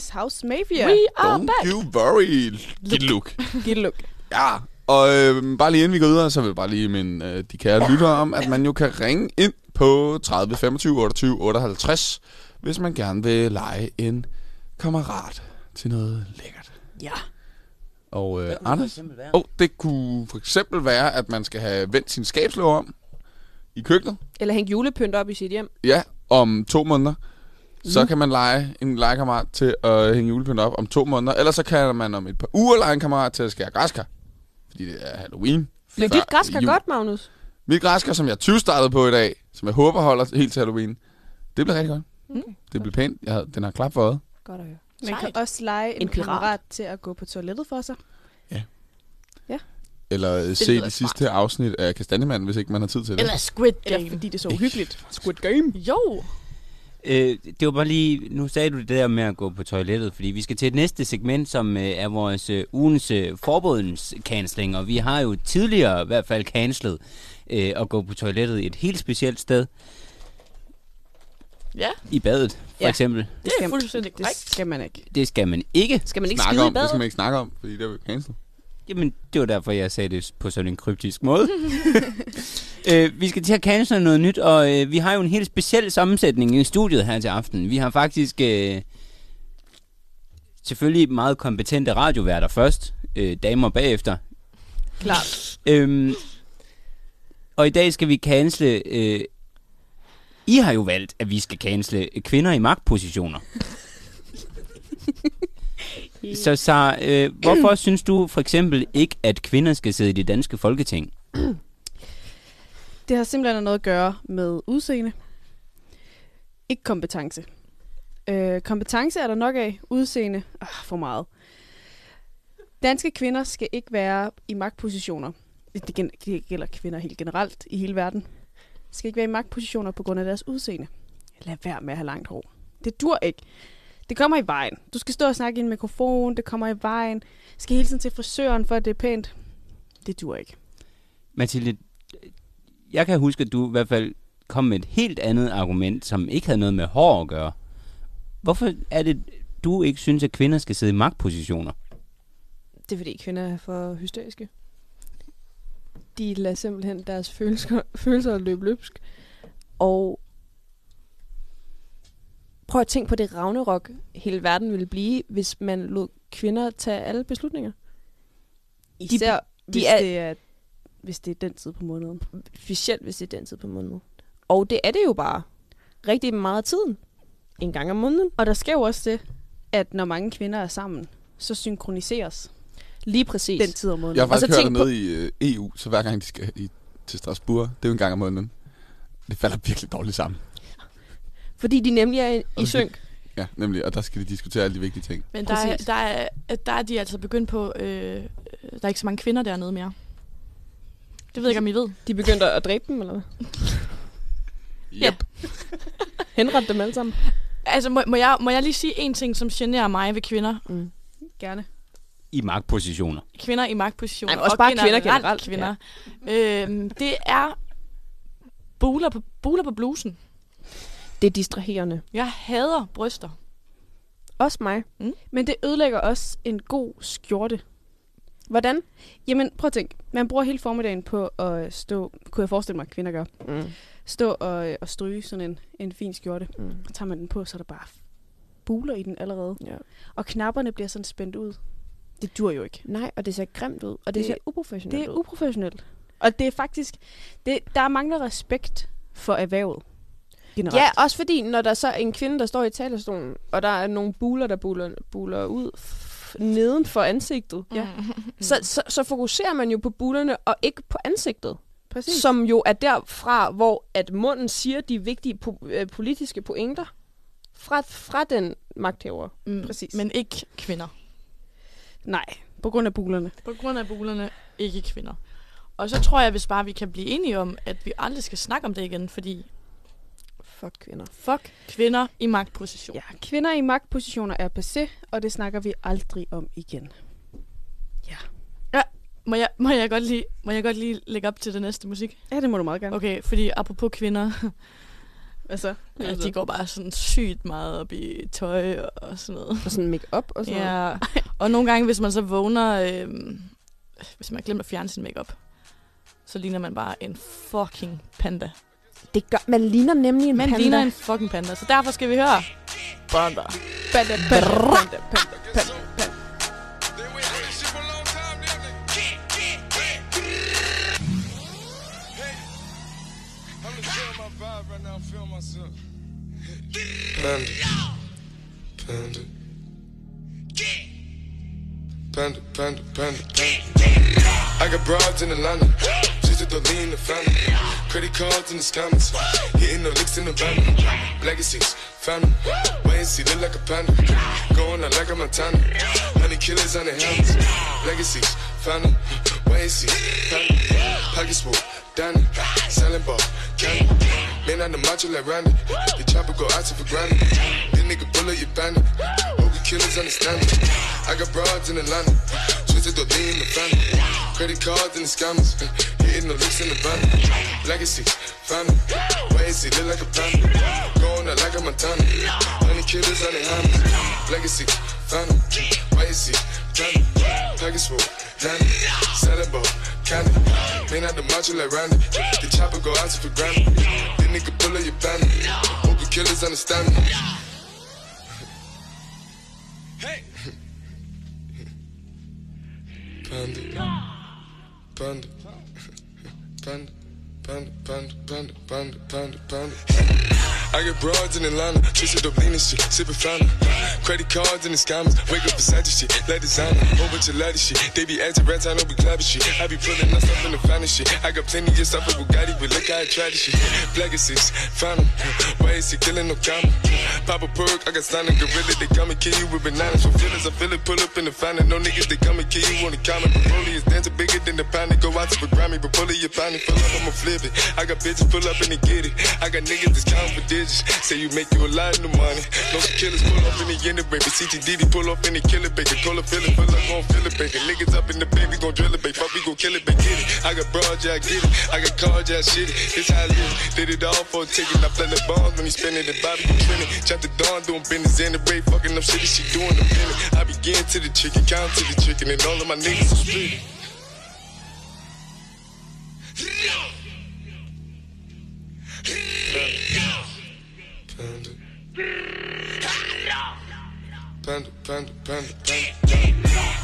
House Mafia. We are Don't back. you worry, Gitte Luke. Giv et look. Ja, og øh, bare lige inden vi går videre, så vil jeg bare lige minde øh, de kære lyttere om, at man jo kan ringe ind på 30 25 28 58, hvis man gerne vil lege en kammerat til noget lækkert. Ja. Og øh, Anders, oh, det kunne for eksempel være, at man skal have vendt sin skabslåg om i køkkenet. Eller hænge julepynt op i sit hjem. Ja, om to måneder. Så kan man lege en legekammerat til at hænge julepynt op om to måneder. Eller så kan man om et par uger lege en kammerat til at skære græskar. fordi det er Halloween. Men dit græsker jul. godt, Magnus. Mit græsker, som jeg 20 startede på i dag, som jeg håber holder helt til Halloween, det bliver rigtig godt. Okay. Det bliver pænt. Jeg, havde- den har klap for øjet. Godt at høre. Man kan Sejt. også lege en, En pirat. kammerat til at gå på toilettet for sig. Eller øh, se lyder det smart. sidste afsnit af Kastanjemanden, hvis ikke man har tid til det. Eller Squid Eller Game. fordi det er så uhyggeligt. Squid Game. Jo. Øh, det var bare lige, nu sagde du det der med at gå på toilettet, fordi vi skal til et næste segment, som øh, er vores øh, ugens øh, forbudenscanceling, og vi har jo tidligere i hvert fald cancelet øh, at gå på toilettet et helt specielt sted, Ja, i badet for Ja. eksempel. det er fuldstændig Det korrekt. skal man ikke. Det skal man ikke. Skal man ikke snakke skide om. i Det skal badet? man ikke snakke om, fordi det er jo cancel. Jamen, det var derfor, jeg sagde det på sådan en kryptisk måde. øh, vi skal til at cancele noget nyt, og øh, vi har jo en helt speciel sammensætning i studiet her til aften. Vi har faktisk øh, selvfølgelig meget kompetente radioværter først, øh, damer bagefter. Klart. Øhm, og i dag skal vi cancele... Øh, I har jo valgt, at vi skal cancele kvinder i magtpositioner. Så så øh, hvorfor synes du for eksempel ikke, at kvinder skal sidde i det danske folketing? Det har simpelthen noget at gøre med udseende. Ikke kompetence. Øh, kompetence er der nok af. Udseende, ah, for meget. Danske kvinder skal ikke være i magtpositioner. Det det gælder kvinder helt generelt i hele verden. Skal ikke være i magtpositioner på grund af deres udseende. Lad være med at have langt hår. Det dur ikke. Det kommer i vejen. Du skal stå og snakke i en mikrofon. Det kommer i vejen. Du skal hele tiden til frisøren, for at det er pænt. Det dur ikke. Mathilde, jeg kan huske, at du i hvert fald kom med et helt andet argument, som ikke havde noget med hår at gøre. Hvorfor er det, du ikke synes, at kvinder skal sidde i magtpositioner? Det er fordi kvinder er for hysteriske. De lader simpelthen deres følelser, følelser løbe løbsk. Og prøv at tænke på det Ragnarok, hele verden ville blive, hvis man lod kvinder tage alle beslutninger. Især de hvis, er- det er, hvis det er den tid på måneden. Specielt hvis det er den tid på måneden. Og det er det jo bare. Rigtig meget af tiden. En gang om måneden. Og der sker jo også det, at når mange kvinder er sammen, så synkroniseres Lige præcis. den tid om måneden. Jeg har Og så faktisk hørt nede i øh, EU, så hver gang de skal i, til Strasbourg, det er jo en gang om måneden. Det falder virkelig dårligt sammen. Fordi de nemlig er i, synk. Ja, nemlig, og der skal de diskutere alle de vigtige ting. Men der er, der, er, der er de altså begyndt på... Øh, der er ikke så mange kvinder dernede mere. Det ved jeg ikke, om I ved. De begyndte at dræbe dem, eller hvad? Ja. Henrette dem alle sammen. Altså, må, må, jeg, må jeg lige sige en ting, som generer mig ved kvinder? Mm. Gerne. I magtpositioner. Kvinder i magtpositioner. Ej, men også og bare kvinder generelt, Kvinder. Ja. Øhm, det er buler på, buler på blusen. Det er distraherende. Jeg hader bryster. Også mig. Men det ødelægger også en god skjorte. Hvordan? Jamen, prøv at tænke. Man bruger hele formiddagen på at stå, kunne jeg forestille mig, at kvinder gør, Mm. stå og, og stryge sådan en, en fin skjorte. Mm. Så tager man den på, så er der bare buler i den allerede. Ja. Og knapperne bliver sådan spændt ud. Det dur jo ikke. Nej, og det ser grimt ud. Og det, Det- ser uprofessionelt Det er ud. uprofessionelt. Og det er faktisk, det, der mangler respekt for erhvervet. Generelt. Ja, også fordi, når der så er en kvinde, der står i talerstolen, og der er nogle buler, der buler, buler ud f- neden for ansigtet, Ja. så, så, så fokuserer man jo på bulerne, og ikke på ansigtet. præcis. Som jo er derfra, hvor at munden siger de vigtige po- øh, politiske pointer fra, fra den magthaver. Mm, Præcis. Men ikke kvinder. Nej, på grund af bulerne. På grund af bulerne, ikke kvinder. Og så tror jeg, hvis bare vi kan blive enige om, at vi aldrig skal snakke om det igen, fordi Fuck kvinder. fuck kvinder i magtposition. Ja, kvinder i magtpositioner er passé, og det snakker vi aldrig om igen. Må, jeg, må, jeg godt lige, må jeg godt lige lægge op til det næste musik? Ja, det må du meget gerne. Okay, fordi apropos kvinder, Hvad så? ja, de går bare sådan sygt meget op i tøj og sådan noget. Og sådan make-up og sådan noget. Ja, og nogle gange, hvis man så vågner, øhm, hvis man glemt at fjerne sin makeup, så ligner man bare en fucking panda. Det gør, man ligner nemlig en Man panda. ligner en fucking panda, så derfor skal vi høre Panda. Panda, panda, panda, panda, panda, panda. Panda. Panda. Panda, panda, panda, panda. I got broads in Atlanta. Twisted the lean, the family. Credit cards in the scammers. Hitting the licks in the van. Legacies, family. Wait and see, look like a panda. Going out like a Montana. Honey killers on the helmets. Legacies, family. Wait and see, family. Pockets full, Danny. Selling ball, candy. Man on the macho like Randy. The chopper go out to for granted. This nigga bullet, you bandit. Killers understand me. I got broads in Atlanta. Twisted the in the family. Credit cards and the scammers. Hitting the licks in the van. Legacy, family. And see, look like a panda. Going out like a Montana. Honey killers on the hammers. Legacy, family. And see, family. Package full, Danny. Selling ball, candy. Man out the macho like Randy. The chopper go out to for granted. This nigga pull up your bandit. Hope the killers understand me. Hey. Panda. Ah. Panda. Panda. Panda, panda, panda, panda, panda, panda. I get broads in Atlanta, twisted up lean and shit, sippin' fountain. Credit cards and the scammers, wake up beside shit, like designer, whole bunch of shit. They be acting rats, I know we clapping shit. I be pulling us up in the finest shit. I got plenty of stuff with Bugatti, but look how I try this shit. Black is. Why is he killing no comma? Pop a perk, I got signed gorilla, they come and kill you with bananas. For feelings, I feel it, pull up in the fountain. No niggas, they come and kill you on the counter. Broly is dancing bigger than the pound, go out to the Grammy, but pull it, you pound it, fill up, I'ma flip it. I got bitches pull up and they get it. I got niggas that's counting for digits. Say you make you a lot of money. No killers pull up in the end of baby. CTDD pull up in the killer baby. Call a feeling, pull up gon' feel it baby. Niggas up in the baby gon' drill it baby. Fuck we gon' kill it baby. Get it. I got broad, yeah, I get it. I got cards, yeah, shit it. It's how I live. Did it all for a ticket. I play the bombs when he spinning the Bobby you trending. Chop the dawn doing business in the break. Fucking up shit she doing the minute. I begin to the chicken, count to the chicken, and all of my niggas are split. Panda, panda, panda, panda.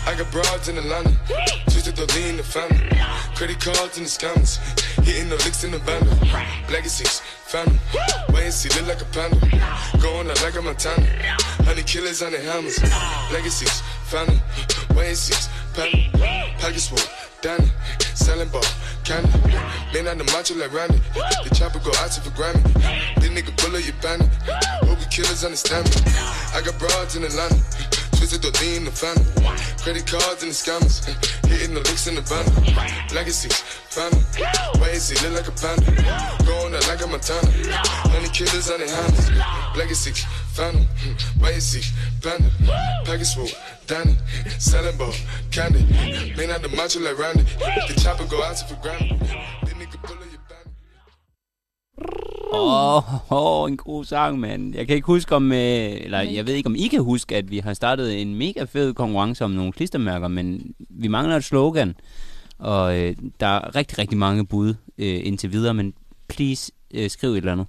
I got broads in Atlanta, twisted the lean, the family. Credit cards and the scammers, hitting the licks in the band. Legacies, family. Wait and see, look like a panda. Going out like a Montana. Honey killers on the hammers. Legacies, family. Wait and see, panda. Package Danny. Selling ball, candy. Man on the macho like Randy. The chopper go out to for Grammy. This nigga pull up your bandit. Hope the killers understand me. I got broads in Atlanta. Twisted the lean, the family. Credit cards and the scammers. Hitting the licks in the van. Legacy, family. Wait and see, look like a panda. Going out like a Montana. Honey killers on the hammers. Legacy, see, panda. Package full, Danny. Selling ball, candy. Man out the macho like Randy. The chopper go out to for bandit. Åh, oh, oh, en god sang, mand. Jeg kan ikke huske om, øh, eller jeg ved ikke om I kan huske, at vi har startet en mega fed konkurrence om nogle klistermærker, men vi mangler et slogan, og øh, der er rigtig, rigtig mange bud øh, indtil videre, men please øh, skriv et eller andet.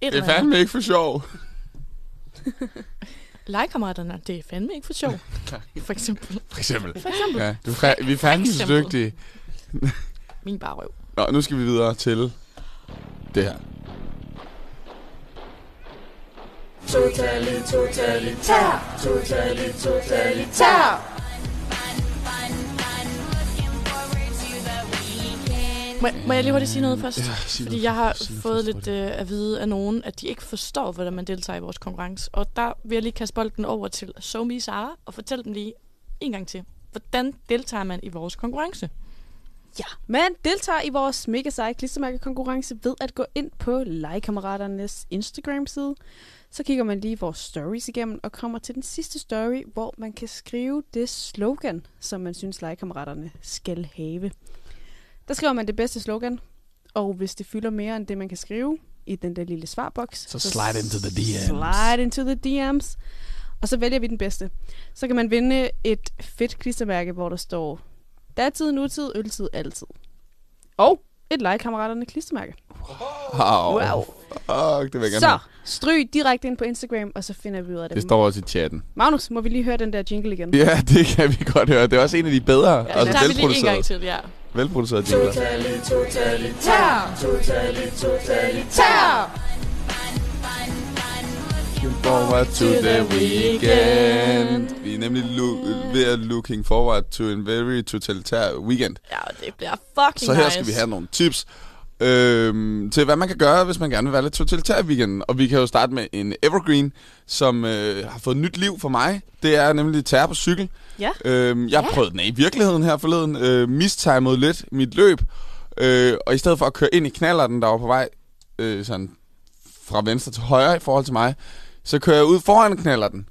Et Det er fandme ikke for sjov. Legekammeraterne, det er fandme ikke for sjov. For eksempel. For eksempel. For eksempel. Ja, du, fa- vi er fandme så dygtige. Min barrøv. Nå, nu skal vi videre til det her. Totally, totalitær. Totally, totalitær. Må, må jeg lige hurtigt sige noget først? Ja, sig Fordi noget jeg har sig fået lidt øh, at vide af nogen, at de ikke forstår, hvordan man deltager i vores konkurrence. Og der vil jeg lige kaste bolden over til Somi Sara og fortælle dem lige en gang til. Hvordan deltager man i vores konkurrence? Ja, man deltager i vores mega seje klistermærkekonkurrence ved at gå ind på legekammeraternes Instagram-side. Så kigger man lige vores stories igennem og kommer til den sidste story, hvor man kan skrive det slogan, som man synes legekammeraterne skal have. Der skriver man det bedste slogan, og hvis det fylder mere end det, man kan skrive i den der lille svarboks, Så slide into the DMs. Slide into the DMs. Og så vælger vi den bedste. Så kan man vinde et fedt klistermærke, hvor der står datid, nutid, øltid, altid. Og et legekammeraterne klistermærke. Wow. Wow. Fuck, det vil jeg gerne Så stryg direkte ind på Instagram, og så finder vi ud af det. Det står også i chatten. Magnus, må vi lige høre den der jingle igen? Ja, det kan vi godt høre. Det er også en af de bedre. Ja, altså det tager vi lige en gang til, ja. Velproducerede jingler. Totally, totalitær. Totally, totalitær. forward to the weekend. Vi er nemlig lo- ved at looking forward to a very totalitær weekend. Ja, det bliver fucking Så her nice. skal vi have nogle tips øhm, til, hvad man kan gøre, hvis man gerne vil være lidt totalitær i weekenden. Og vi kan jo starte med en evergreen, som øh, har fået nyt liv for mig. Det er nemlig terror på cykel. Ja. Øhm, jeg ja. prøvede den af i virkeligheden her forleden. Øh, mistimede lidt mit løb. Øh, og i stedet for at køre ind i knallerten, der var på vej øh, sådan fra venstre til højre i forhold til mig, så kører jeg ud foran knallerten.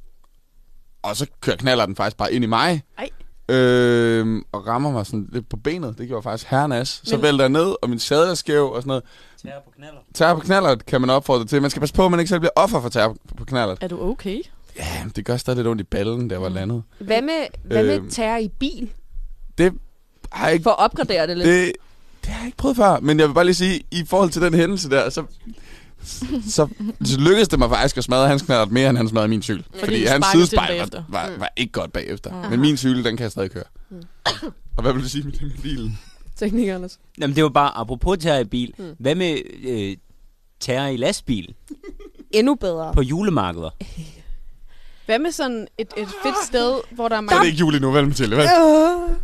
Og så kører knallerten faktisk bare ind i mig. Ej. Øh, og rammer mig sådan lidt på benet. Det gjorde faktisk herrenas. Så Men- vælter jeg ned, og min sæde er skæv og sådan noget. Terror på knaller. Terror på knallert kan man opfordre til. Man skal passe på, at man ikke selv bliver offer for terror på knallert. Er du okay? Ja, det gør stadig lidt ondt i ballen, der var landet. Hvad med, hvad med Øhm. terror i bil? Det har jeg ikke, For at opgradere det lidt. det, det har jeg ikke prøvet før. Men jeg vil bare lige sige, i forhold til den hændelse der, så, så, så lykkedes det mig faktisk at smadre hans knallert mere, end han smadrede min cykel. Fordi, Fordi hans den sidespejl var, var, var ikke godt bagefter. Aha. Men min cykel, den kan jeg stadig køre. Mm. Og hvad vil du sige med det med bilen? Teknik, Anders. Jamen, det var bare, apropos terror i bil. Mm. Hvad med øh, terror i lastbil Endnu bedre. på julemarkeder? Hvad med sådan et, et fedt sted, hvor der er Det er mange... ikke jul endnu, vel Mathilde? Hvad?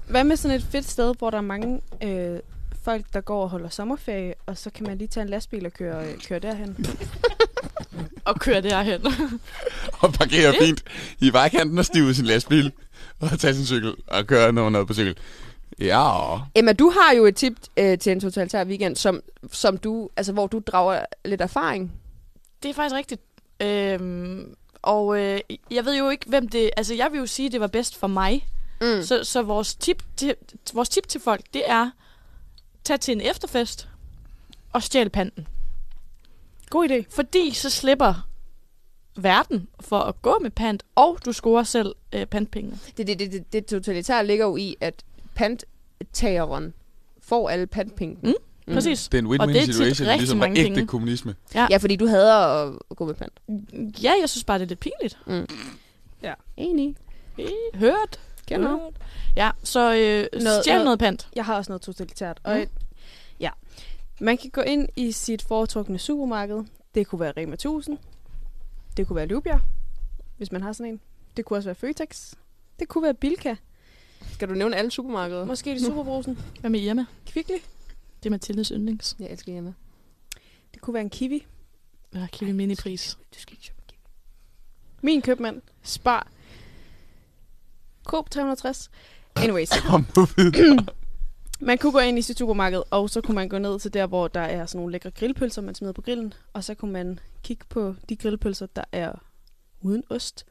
Hvad med sådan et fedt sted, hvor der er mange øh, folk, der går og holder sommerferie, og så kan man lige tage en lastbil og køre, øh, køre derhen? Og køre derhen. Og parkere fint i vejkanten og stive sin lastbil. Og tage sin cykel og køre noget, noget på cykel. Ja. Emma, du har jo et tip øh, til en totalitær weekend, som, som du, altså, hvor du drager lidt erfaring. Det er faktisk rigtigt. Øhm, og øh, jeg ved jo ikke, hvem det... Altså, jeg vil jo sige, at det var bedst for mig. Mm. Så, så vores, tip til, vores tip til folk, det er... Tag til en efterfest og stjæl panten. God idé. Fordi så slipper verden for at gå med pant, og du scorer selv øh, pantpengene. Det, det, det, det, det totalitære ligger jo i, at panttageren får alle pantpengene. Mm. Mm. Præcis. Det er en Og det er win-win situation, rigtig ligesom var mange ægte penge. kommunisme. Ja, fordi du hader at, gå med pant. Ja, jeg synes bare, det er lidt pinligt. Mm. Ja. Enig. Øh, Hørt. Kender. Hørt. Ja, så øh, Noget- stjæl noget- noget pant. Jeg har også noget totalitært. Og Mm. et, ja, man kan gå ind i sit foretrukne supermarked. Det kunne være Rema 1000. Det kunne være Lubia, hvis man har sådan en. Det kunne også være Føtex. Det kunne være Bilka. Skal du nævne alle supermarkeder? Måske det Superbrusen. Hvad med Irma? Kvickly. Det er Mathildes yndlings. Jeg elsker hjemme. Det kunne være en Kiwi. Ja, Kiwi Minipris. Du skal ikke købe kiwi. Min købmand. Spar. Coop 360. Anyways. Kom nu videre. Man kunne gå ind i sit supermarked, og så kunne man gå ned til der, hvor der er sådan nogle lækre grillpølser, man smider på grillen. Og så kunne man kigge på de grillpølser, der er uden ost.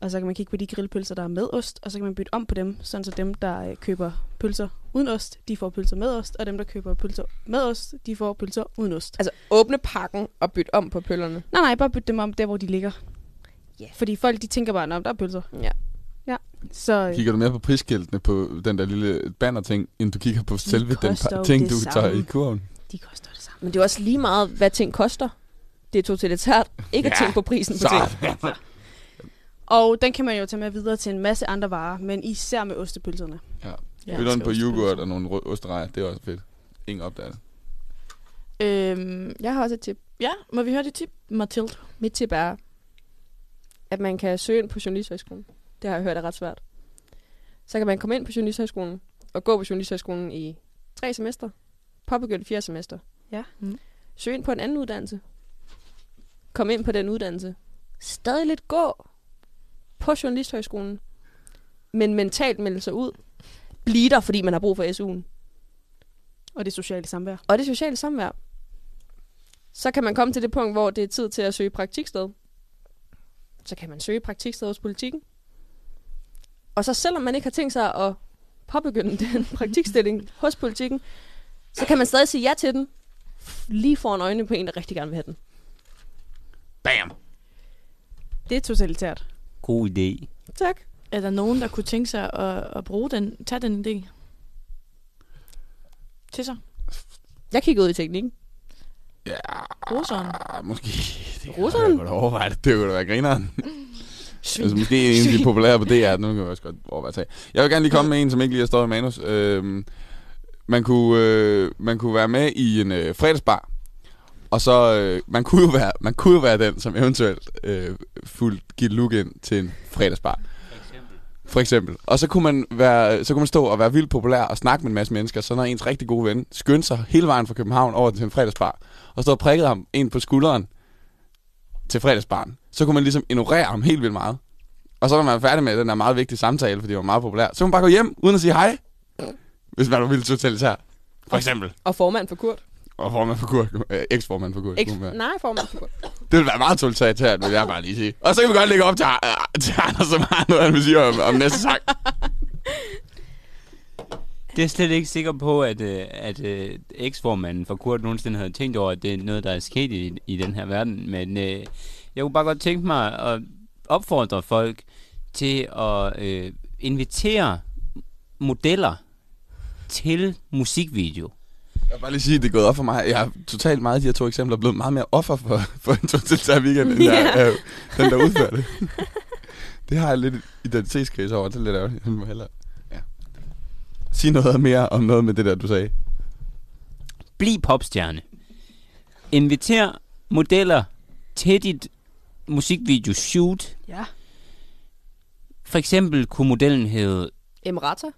Og så kan man kigge på de grillpølser, der er med ost, og så kan man bytte om på dem, sådan så dem, der øh, køber pølser uden ost, de får pølser med ost, og dem, der køber pølser med ost, de får pølser uden ost. Altså, åbne pakken og bytte om på pøllerne. Nej, nej, bare bytte dem om der, hvor de ligger. Ja. Fordi folk, de tænker bare, at der er pølser. Ja. Ja, så... øh, Kigger du mere på prisskiltene på den der lille banner-ting, end du kigger på selve den ting, du tager samme. i kurven? De koster det samme. Men det er også lige meget, hvad ting koster. Det er totalitært. Ikke at Ja, tænke på prisen på Så, ting. Og den kan man jo tage med videre til en masse andre varer, men især med ostepølserne. ja, Byt på yoghurt og nogle osterejer, det er også fedt. Ingen opdager det. Øhm, Jeg har også et tip. ja, må vi høre dit tip, Mathilde? Mit tip er, at man kan søge ind på Journalisthøjskolen. Det har jeg hørt er ret svært. Så kan man komme ind på Journalisthøjskolen og gå på Journalisthøjskolen i tre semester. Påbegyndt fjerde semester. Ja. Mm. Søg ind på en anden uddannelse. Kom ind på den uddannelse. Stadig lidt gå på Journalisthøjskolen. Men mentalt melde sig ud. Bliv der, fordi man har brug for SU'en. Og det sociale samvær. Og det sociale samvær. Så kan man komme til det punkt, hvor det er tid til at søge praktiksted. Så kan man søge praktiksted hos politikken. Og så selvom man ikke har tænkt sig at påbegynde den praktikstilling hos politikken, så kan man stadig sige ja til den, lige foran øjnene på en, der rigtig gerne vil have den. Bam! Det er totalitært. God idé. Tak. Er der nogen, der kunne tænke sig at, at bruge den, tage den idé? Til sig. Jeg kigger ud i teknikken. Ja, Roseren. måske. Det Roseren? jeg godt overveje det. Det kunne da være grineren. Altså, måske en af de populære på DR, nu kan jeg også godt overveje at tage. Jeg vil gerne lige komme med en, som ikke lige har stået i manus. Øhm, man, kunne, øh, man kunne være med i en øh, fredagsbar, og så, øh, man kunne, jo være, man kunne jo være den, som eventuelt øh, fuldt give et look ind til en fredagsbar. For eksempel. Og så kunne, man være, så kunne man stå og være vildt populær og snakke med en masse mennesker. Så når ens rigtig gode ven skyndte sig hele vejen fra København over til en fredagsbar, og stod og prikkede ham en på skulderen til fredagsbaren, så kunne man ligesom ignorere ham helt vildt meget. Og så var man færdig med den der meget vigtige samtale, fordi det var meget populær. Så kunne man bare gå hjem, uden at sige hej. Hvis man var vildt totalitær. For eksempel. Og formand for Kurt. Og formand for Kurt. Øh, Eks-formand for kunne man være. nej, formand for Kurt. Det ville være meget totalitært, vil jeg bare lige sige. Og så kan vi godt lægge op til, uh, til Anders, som har noget, han vil sige om, om næste sang. Det er jeg slet ikke sikker på, at, øh, at øh, eksformanden for Kurt nogensinde havde tænkt over, at det er noget, der er sket i, i den her verden. Men øh, jeg kunne bare godt tænke mig at opfordre folk til at øh, invitere modeller til musikvideo. Jeg vil bare lige sige, at det er gået op for mig. Jeg har totalt meget af de her to eksempler blevet meget mere offer for, for en totalitær weekend, end jeg Ja. er den, der udfører det. det har jeg lidt identitetskrise over. Det er lidt ærgerligt. Jeg må hellere... Ja. Sig noget mere om noget med det der, du sagde. Bliv popstjerne. Inviter modeller til dit musikvideo shoot. Ja. For eksempel kunne modellen hedde Emrata. Jeg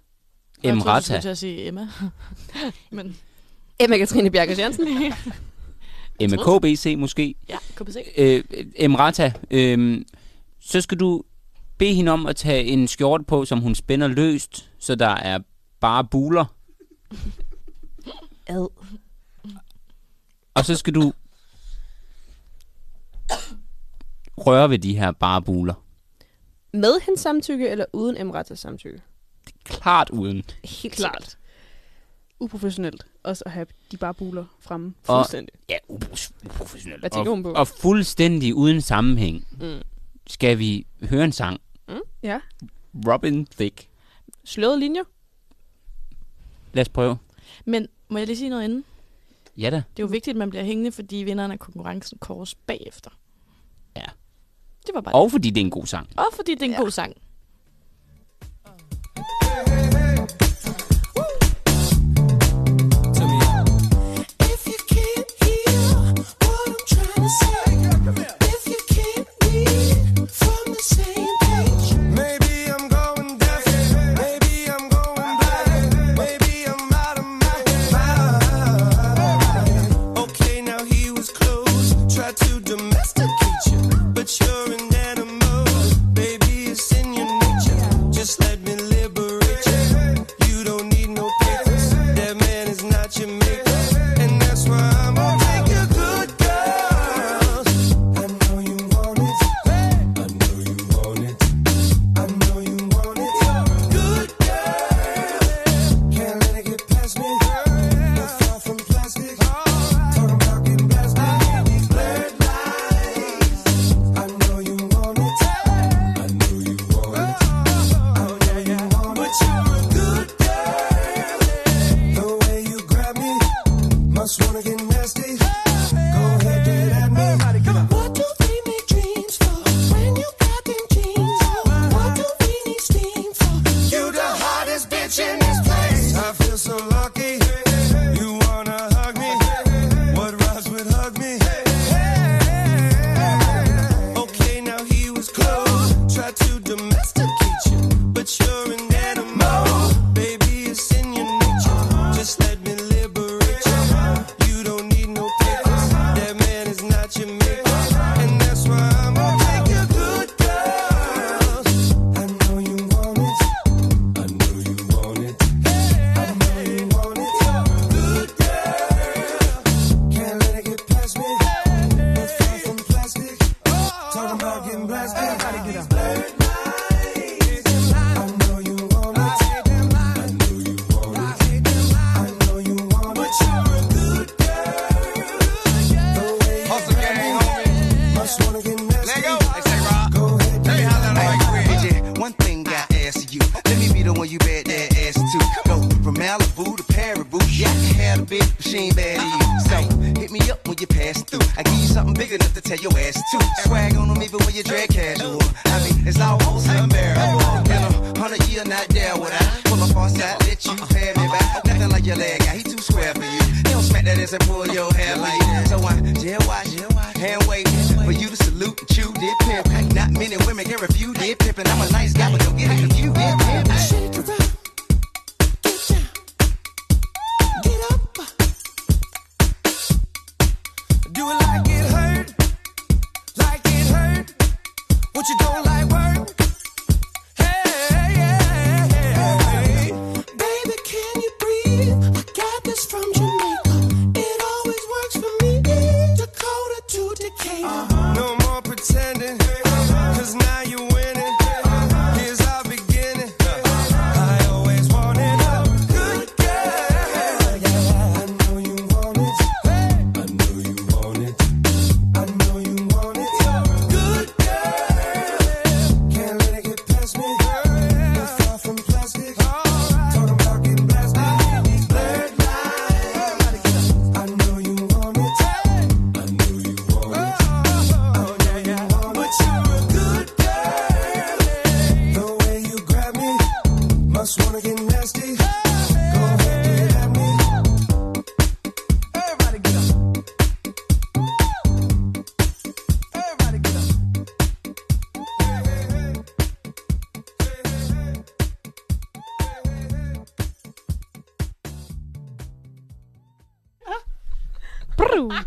troede, du Emrata. skulle til at sige Emma. Men Emma Katrine Bjerkes Jensen. MKBC måske. ja, KBC. øh, Emrata, øh, så skal du bede hende om at tage en skjorte på, som hun spænder løst, så der er bare buler. Ad. Og så skal du røre ved de her bare buler. Med hendes samtykke eller uden Emratas samtykke? Klart uden. Helt Klart. Uprofessionelt også at have de bare buler fremme. Og- Fuldstændig. Ja, upro- uprofessionelt. Hvad tænker og, hun på? Og fuldstændig uden sammenhæng Mm. skal vi høre en sang. Ja. Robin Thicke. Slørede linjer? Lad os prøve. Men må jeg lige sige noget inden? Ja da. Det er jo vigtigt, at man bliver hængende, fordi vinderen af konkurrencen kåres bagefter. Ja. Det var bare Og fordi det er en god sang. Og fordi det er en ja. god sang.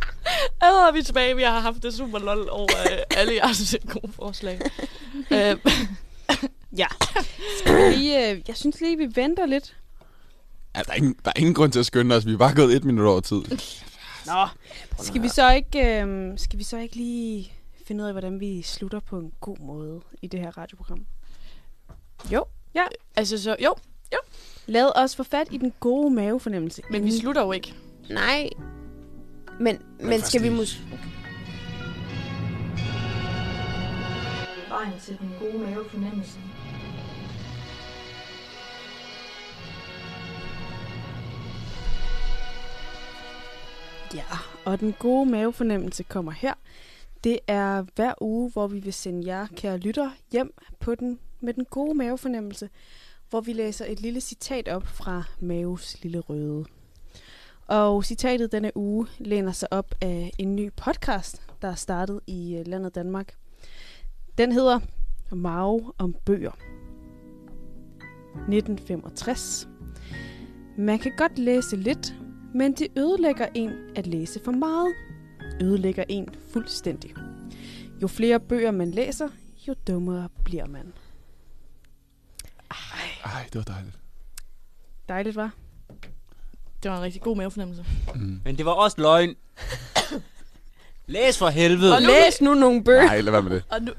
Åh, vi tilbage. Vi har haft det super lol over øh, alle jeres gode forslag. øh, Ja. Skal vi øh, jeg synes lige, vi venter lidt. Ja, der, er ingen, der er ingen grund til at skynde os. Vi er bare gået et minut over tid. Nå. Skal vi så ikke, øh, skal vi så ikke lige finde ud af, hvordan vi slutter på en god måde i det her radioprogram? Jo. Ja. altså, så, jo, Lad os få fat i den gode mavefornemmelse. men vi slutter jo ikke. Nej. Men, men først skal vi måske... Vejen til den gode mavefornemmelse. Ja, og den gode mavefornemmelse kommer her. Det er hver uge, hvor vi vil sende jer, kære lytter, hjem på den, med den gode mavefornemmelse, hvor vi læser et lille citat op fra Maves lille røde. Og citatet denne uge læner sig op af en ny podcast, der er startet i øh, landet Danmark. Den hedder Mave om bøger. 1965. Man kan godt læse lidt, men det ødelægger en at læse for meget. Ødelægger en fuldstændig. Jo flere bøger man læser, jo dummere bliver man. Ej, det var dejligt. Dejligt, var. Det var en rigtig god mavefornemmelse. Mm. Men det var også løgn. Læs for helvede. Og læs nu nogle bøger. Nej, lad være med det. Og nu...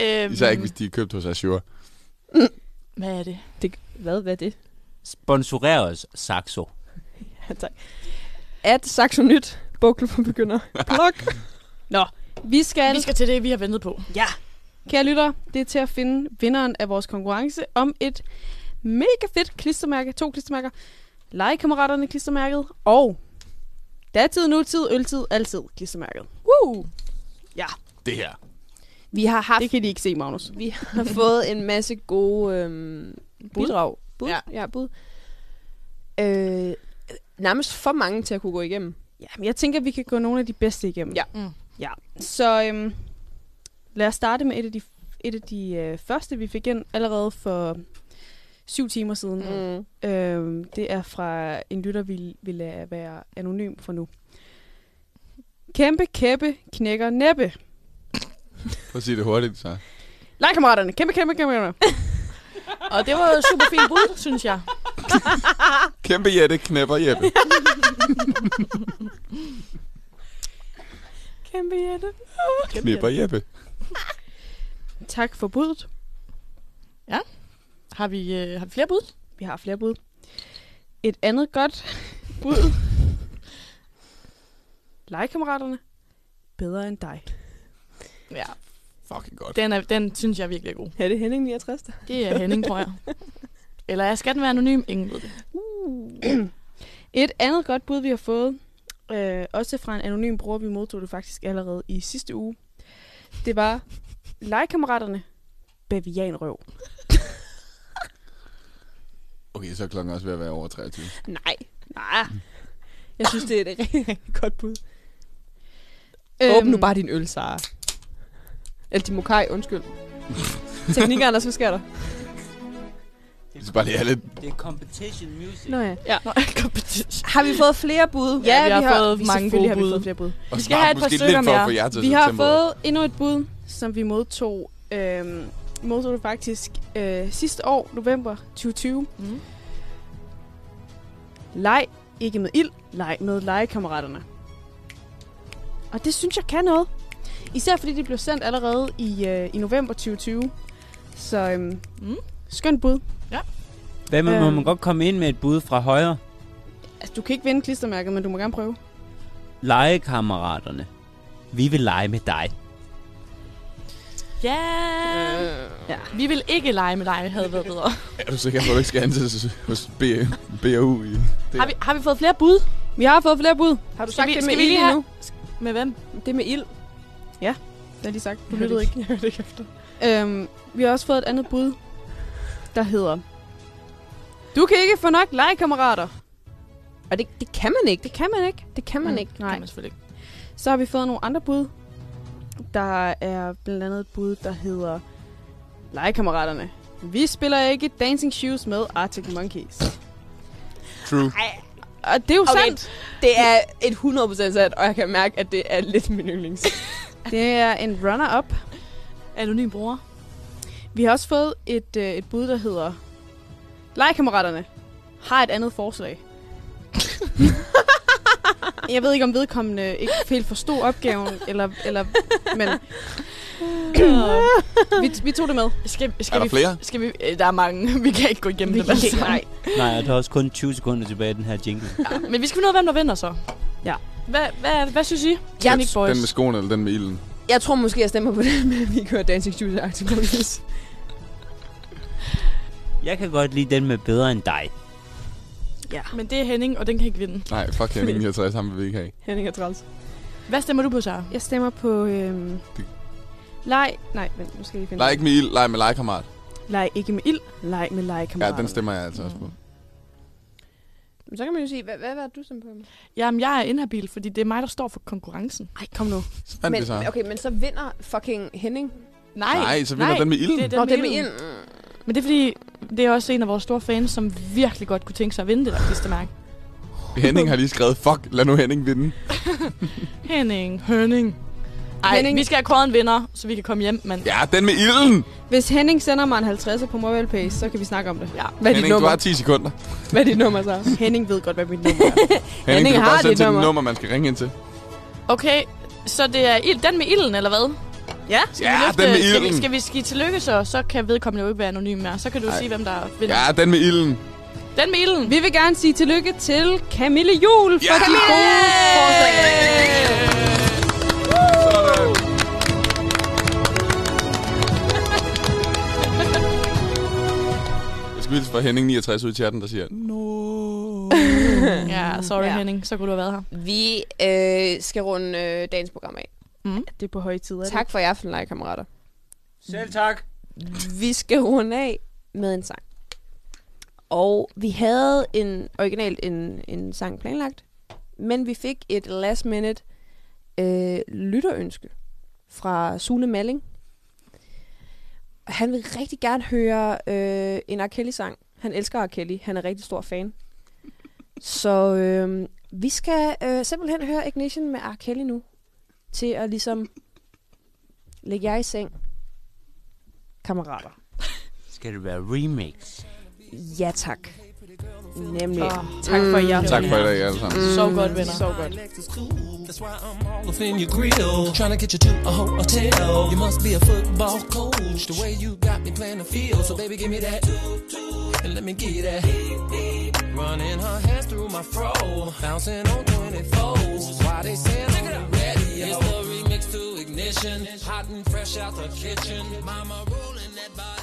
øhm, Især ikke, hvis de er købt hos Azure. Hvad er det? Det, hvad, hvad er det? Sponsoreres Saxo. Ja, tak. At Saxo Nyt. Bukkel for begynder. Pluk. Nå, vi skal... Vi skal til det, vi har ventet på. Ja. Kære lytter, det er til at finde vinderen af vores konkurrence om et mega fedt klistermærke. To klistermærker. Legekammeraterne klistermærket. Og datid, nutid, øltid, altid klistermærket. Woo! Det her. Vi har haft Det kan de ikke se, Magnus. Vi har fået en masse gode øhm, bidrag. Bud? Ja. ja bud. Øh, nærmest for mange til at kunne gå igennem. Ja, men jeg tænker, vi kan gå nogle af de bedste igennem. Ja. Mm. ja. Så øhm, lad os starte med et af de, et af de øh, første, vi fik ind allerede for syv timer siden. Mm. Øhm, det er fra en lytter, vi vil lade være anonym for nu. Kæmpe kæppe knækker næppe. Prøv at sige det hurtigt, så. Legekammeraterne, kæmpe kæmpe kæmpe kæmpe. Og det var jo super fint bud, synes jeg. Kæmpe Jette knæpper Jeppe. Kæmpe Jette. knæpper Jeppe. Tak for budet. Har vi, øh, har vi flere bud? Vi har flere bud. Et andet godt bud. Legekammeraterne. Bedre end dig. Ja, Fucking godt. den, er, den synes jeg virkelig er god. Er det Henning 69? Det er Henning, tror jeg. Eller er skal den være anonym? Ingen ved det. Et andet godt bud, vi har fået, øh, også fra en anonym bruger, vi modtog det faktisk allerede i sidste uge, det var legekammeraterne bavianrøv. Okay, så er klokken også ved at være over 23. Nej. Nej. Jeg synes, det er et rigtig, rigtig godt bud. Åbn nu bare din øl, Sara. Eller din mokai, undskyld. Teknik, Anders, hvad sker der? Jeg synes bare, det er lidt... Det er competition music. Nå ja. Ja. Nå, competition. Har vi fået flere bud? Ja, vi har fået vi, mange gode har vi bud. fået flere bud. Og Vi skal have et par måske stykker lidt for at mere. Vi har fået endnu et bud, som vi modtog. Øhm, modtog det faktisk øh, sidste år, november 2020. Mm. Leg ikke med ild, leg med legekammeraterne. Og det synes jeg kan noget. Især fordi det blev sendt allerede i, øh, i november 2020. Så øhm, Mm. skønt bud. Hvad med, må Øhm. man godt komme ind med et bud fra højre? Altså, du kan ikke vinde klistermærket, men du må gerne prøve. Legekammeraterne. Vi vil lege med dig. Ja. Øh, Ja. Vi vil ikke lege med dig, havde været bedre. Er du sikker på, at du ikke skal ansættes hos BAU i det? Har vi, har vi fået flere bud? Vi har fået flere bud. har du Skal sagt vi- det med lige ild have- nu? Med hvem? Det med ild. Det har de sagt. Du Jeg lyttede ikke. Jeg hørte ikke efter. Øhm, vi har også fået et andet bud, der hedder... Du kan ikke få nok legekammerater. Og det, det kan man ikke. Det kan man ikke. Det kan man ikke. Nej. Kan man selvfølgelig ikke. Så har vi fået nogle andre bud. Der er blandt andet et bud, der hedder... Legekammeraterne. Vi spiller ikke Dancing Shoes med Arctic Monkeys. True. Og det er jo Okay. sandt. Det er et 100% sandt, og jeg kan mærke, at det er lidt min yndlings. Det er en runner-up. Anonym bruger. Vi har også fået et, øh, et bud, der hedder... Legekammeraterne har et andet forslag. jeg ved ikke, om vedkommende ikke helt forstod opgaven, eller, eller, men vi, vi tog det med. Skal, skal Er der vi, flere? Skal vi, øh, der er mange. Vi kan ikke gå igennem Vi det. alle kan ikke- sammen. nej. Nej, og der er også kun 20 sekunder tilbage i den her jingle. Ja, men vi skal finde ud af, hvem der vinder så. Ja. Hvad, hvad, hvad synes I? Jeg- Boys. Den med skoene eller den med ilden? Jeg tror måske, jeg stemmer på det, med at vi kører Dancing Shoes og Arctic Monkeys. Jeg kan godt lide den med bedre end dig. Ja. Men det er Henning, og den kan ikke vinde. Nej, fuck Henning 59, ham vil vi ikke have. Henning er træls. Hvad stemmer du på, Sara? Jeg stemmer på... Øhm, leg... Nej, vent, nu skal vi finde Leg ikke med ild, leg med legekammerat. Leg ikke med ild, leg med Ja, legekammerater. den stemmer jeg altså også på. Men så kan man jo sige, hvad, hvad, hvad er du stemmer på? Jamen, jeg er inhabil, fordi det er mig, der står for konkurrencen. Ej, kom nu. Men, så. okay, men så vinder fucking Henning. Nej, Nej, så vinder den med ilden. Det er den Nå, med det med ilden. Men det er fordi, det er også en af vores store fans, som virkelig godt kunne tænke sig at vinde det der klistermærke. Henning har lige skrevet, fuck, lad nu Henning vinde. Henning, Henning. Ej, Henning. vi skal have kåret en vinder, så vi kan komme hjem, men... Ja, den med ilden! Hvis Henning sender mig en 50'er på MobilePay, så kan vi snakke om det. Ja. Hvad er dit Henning, du nummer? har 10 sekunder. Hvad er dit nummer så? Henning ved godt, hvad mit nummer er. Henning, du kan har bare sende dit til nummer. det nummer, man skal ringe ind til. Okay, så det er ild, den med ilden, eller hvad? Ja. Skal Ja, vi løfte, den med skal vi, ilden. skal vi skive tillykke så? Så kan vedkommende jo ikke være anonym mere. Så kan du Ej. sige, hvem der vinder. Ja, den med ilden. Den med ilden. Vi vil gerne sige tillykke til Camille Jul for Ja! de gode forslag. Sådan. Jeg skal hilse fra Henning 69 ud i chatten, der siger, no. Ja, sorry Ja. Henning, så kunne du have været her. Vi øh, skal runde øh, dagens program af. Det er på høje tid, er det? Tak for i aften, legekammerater. Selv tak. Vi skal runde af med en sang. Og vi havde en originalt en, en sang planlagt, men vi fik et last minute øh, lytterønske fra Sune Malling. Og Han vil rigtig gerne høre øh, en R. Kelly-sang. Han elsker R. Kelly. Han er rigtig stor fan. Så øh, vi skal øh, simpelthen høre Ignition med R. Kelly nu. Til at ligesom lægge jer i seng. Kammerater. Skal det være remix? Ja, tak. Nemlig. Åh, Tak for i aften. Tak for i dag, alle sammen. Mm. Så godt, venner. Så godt. That's why I'm all up in your grill. Trying to get you to a hotel. You must be a football coach. The way you got me playing the field. So baby, give me that. And let me get that. Running her hands through my fro. Bouncing on 24s. Why they saying radio. The remix to ignition. Hot and fresh out the kitchen. Mama rolling that body.